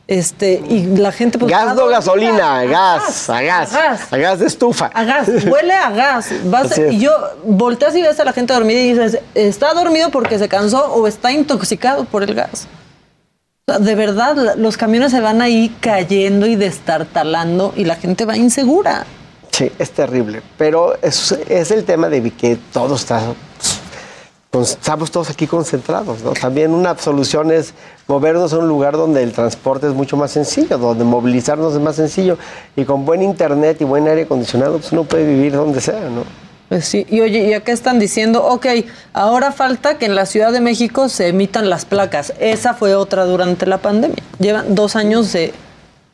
Este, y la gente pues, gas no gasolina, gas, a gas, a gas, de estufa. A gas, huele a gas. y yo volteas y ves a la gente dormida y dices, ¿está dormido porque se cansó o está intoxicado por el gas? de verdad, los camiones se van ahí cayendo y destartalando y la gente va insegura. Sí, es terrible, pero es, es el tema de que todo está estamos todos aquí concentrados. ¿no? También una solución es movernos a un lugar donde el transporte es mucho más sencillo, donde movilizarnos es más sencillo. Y con buen internet y buen aire acondicionado, pues uno puede vivir donde sea, ¿no? Pues sí, y oye, ¿y acá están diciendo, ok, ahora falta que en la Ciudad de México se emitan las placas. Esa fue otra durante la pandemia. Llevan dos años de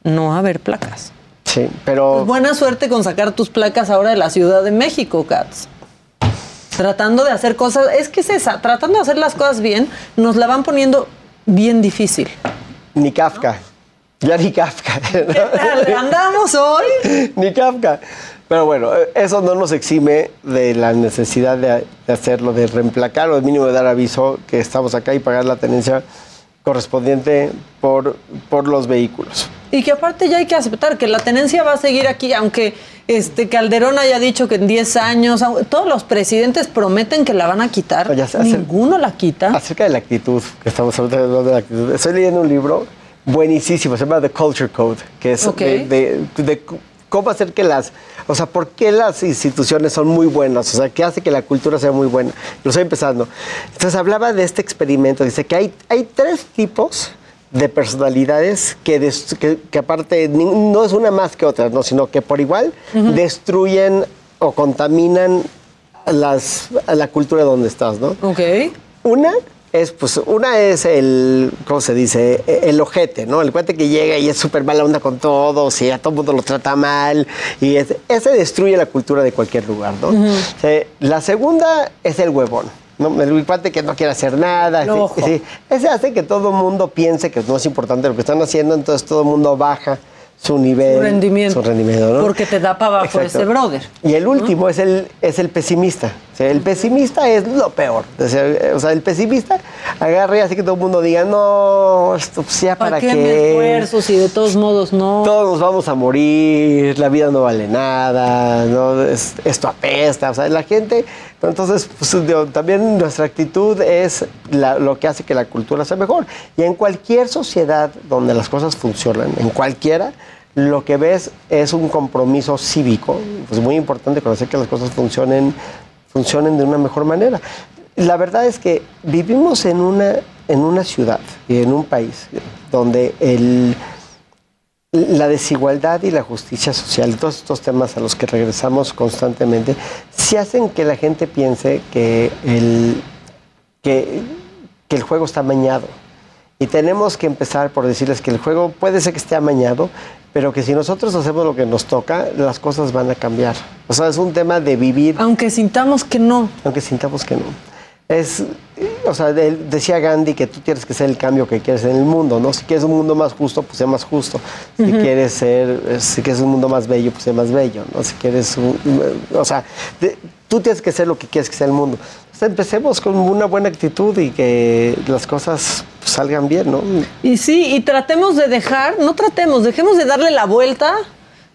no haber placas. Sí, pero... Pues buena suerte con sacar tus placas ahora de la Ciudad de México, Katz. Tratando de hacer cosas, es que es esa, tratando de hacer las cosas bien, nos la van poniendo bien difícil. Ni Kafka. Ya ni Kafka. (laughs) ¿Andamos hoy? (laughs) ni Kafka. Pero bueno, eso no nos exime de la necesidad de, hacerlo, de reemplacar o al mínimo de dar aviso que estamos acá y pagar la tenencia correspondiente por, por los vehículos. Y que aparte ya hay que aceptar que la tenencia va a seguir aquí, aunque este Calderón haya dicho que en 10 años, todos los presidentes prometen que la van a quitar, ninguno la quita. Acerca de la actitud, que estamos hablando de la actitud, estoy leyendo un libro buenísimo, se llama The Culture Code, que es de, cómo hacer que las, o sea, por qué las instituciones son muy buenas, o sea, qué hace que la cultura sea muy buena. Lo estoy empezando. Entonces hablaba de este experimento, dice que hay, hay tres tipos de personalidades que, que, aparte no es una más que otra, ¿no? sino que por igual destruyen o contaminan las, la cultura donde estás, ¿no? Ok. Una es, pues, una es el, ¿cómo se dice? E, el ojete, ¿no? El cuate que llega y es súper mala onda con todos y a todo el mundo lo trata mal. Y ese destruye la cultura de cualquier lugar, ¿no? la segunda es el huevón. ¿no? El cuate que no quiere hacer nada. ese hace que todo el mundo piense que no es importante lo que están haciendo, entonces todo el mundo baja su nivel. Su rendimiento. Su rendimiento ¿no? Porque te da para abajo ese brother. Y el último es, el, es el pesimista. El pesimista es lo peor. O sea, el pesimista agarra y hace que todo el mundo diga, no, esto pues ya para, ¿Para qué. Me esfuerzo si de todos modos no. Todos nos vamos a morir, la vida no vale nada, no, esto apesta. O sea, la gente. Entonces, pues, también nuestra actitud es lo que hace que la cultura sea mejor. Y en cualquier sociedad donde las cosas funcionan, en cualquiera, lo que ves es un compromiso cívico, pues muy importante conocer que las cosas funcionen, funcionen de una mejor manera. La verdad es que vivimos en una, en una ciudad y en un país donde el, la desigualdad y la justicia social, todos estos temas a los que regresamos constantemente, se hacen que la gente piense que el, que, el juego está amañado. Y tenemos que empezar por decirles que el juego puede ser que esté amañado, pero que si nosotros hacemos lo que nos toca, las cosas van a cambiar. O sea, es un tema de vivir. Aunque sintamos que no. Aunque sintamos que no. Es, o sea, decía Gandhi que tú tienes que ser el cambio que quieres en el mundo, ¿no? Si quieres un mundo más justo, pues sé más justo. Si quieres ser, si quieres un mundo más bello, pues sé más bello, ¿no? Si quieres, o sea, tú tienes que ser lo que quieres que sea el mundo. Empecemos con una buena actitud y que las cosas salgan bien, ¿no? Y sí, y tratemos de dejar, no tratemos, dejemos de darle la vuelta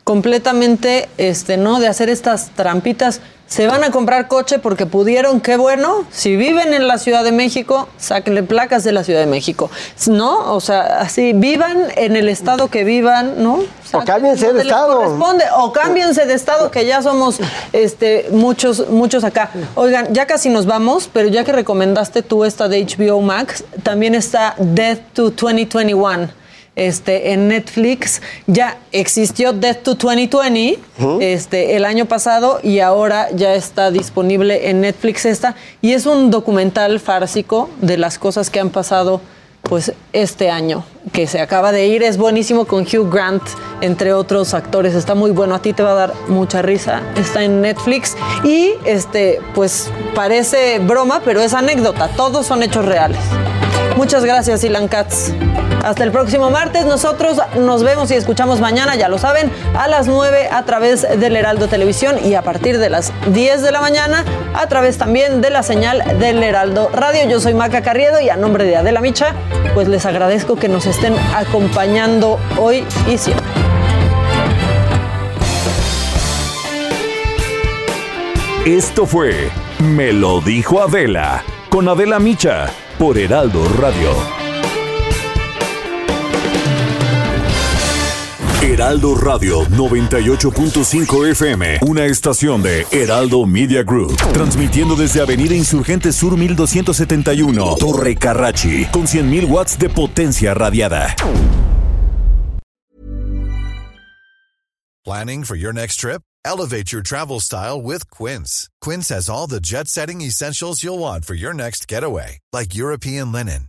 completamente, este, ¿no? De hacer estas trampitas se van a comprar coche porque pudieron, qué bueno. Si viven en la Ciudad de México, sáquenle placas de la Ciudad de México. ¿No? O sea, así, vivan en el estado que vivan, ¿no? O cámbiense de estado. o cámbiense de estado, que ya somos este, muchos, muchos acá. Oigan, ya casi nos vamos, pero ya que recomendaste tú esta de HBO Max, también está Death to 2021 este, en Netflix. Ya existió Death to 2020 este, el año pasado y ahora ya está disponible en Netflix esta. Y es un documental fársico de las cosas que han pasado pues este año que se acaba de ir. Es buenísimo con Hugh Grant entre otros actores. Está muy bueno. A ti te va a dar mucha risa. Está en Netflix. Y este pues parece broma pero es anécdota. Todos son hechos reales. Muchas gracias Ilan Katz hasta el próximo martes. Nosotros nos vemos y escuchamos mañana, ya lo saben, a las 9 a través del Heraldo Televisión y a partir de las 10 de la mañana a través también de la señal del Heraldo Radio. Yo soy Maca Carriedo y a nombre de Adela Micha, pues les agradezco que nos estén acompañando hoy y siempre. Esto fue Me lo dijo Adela con Adela Micha por Heraldo Radio. Heraldo Radio 98.5 FM, una estación de Heraldo Media Group, transmitiendo desde Avenida Insurgente Sur 1271, Torre Carrachi, con 100.000 watts de potencia radiada. Planning for your next trip? Elevate your travel style with Quince. Quince has all the jet setting essentials you'll want for your next getaway, like European linen,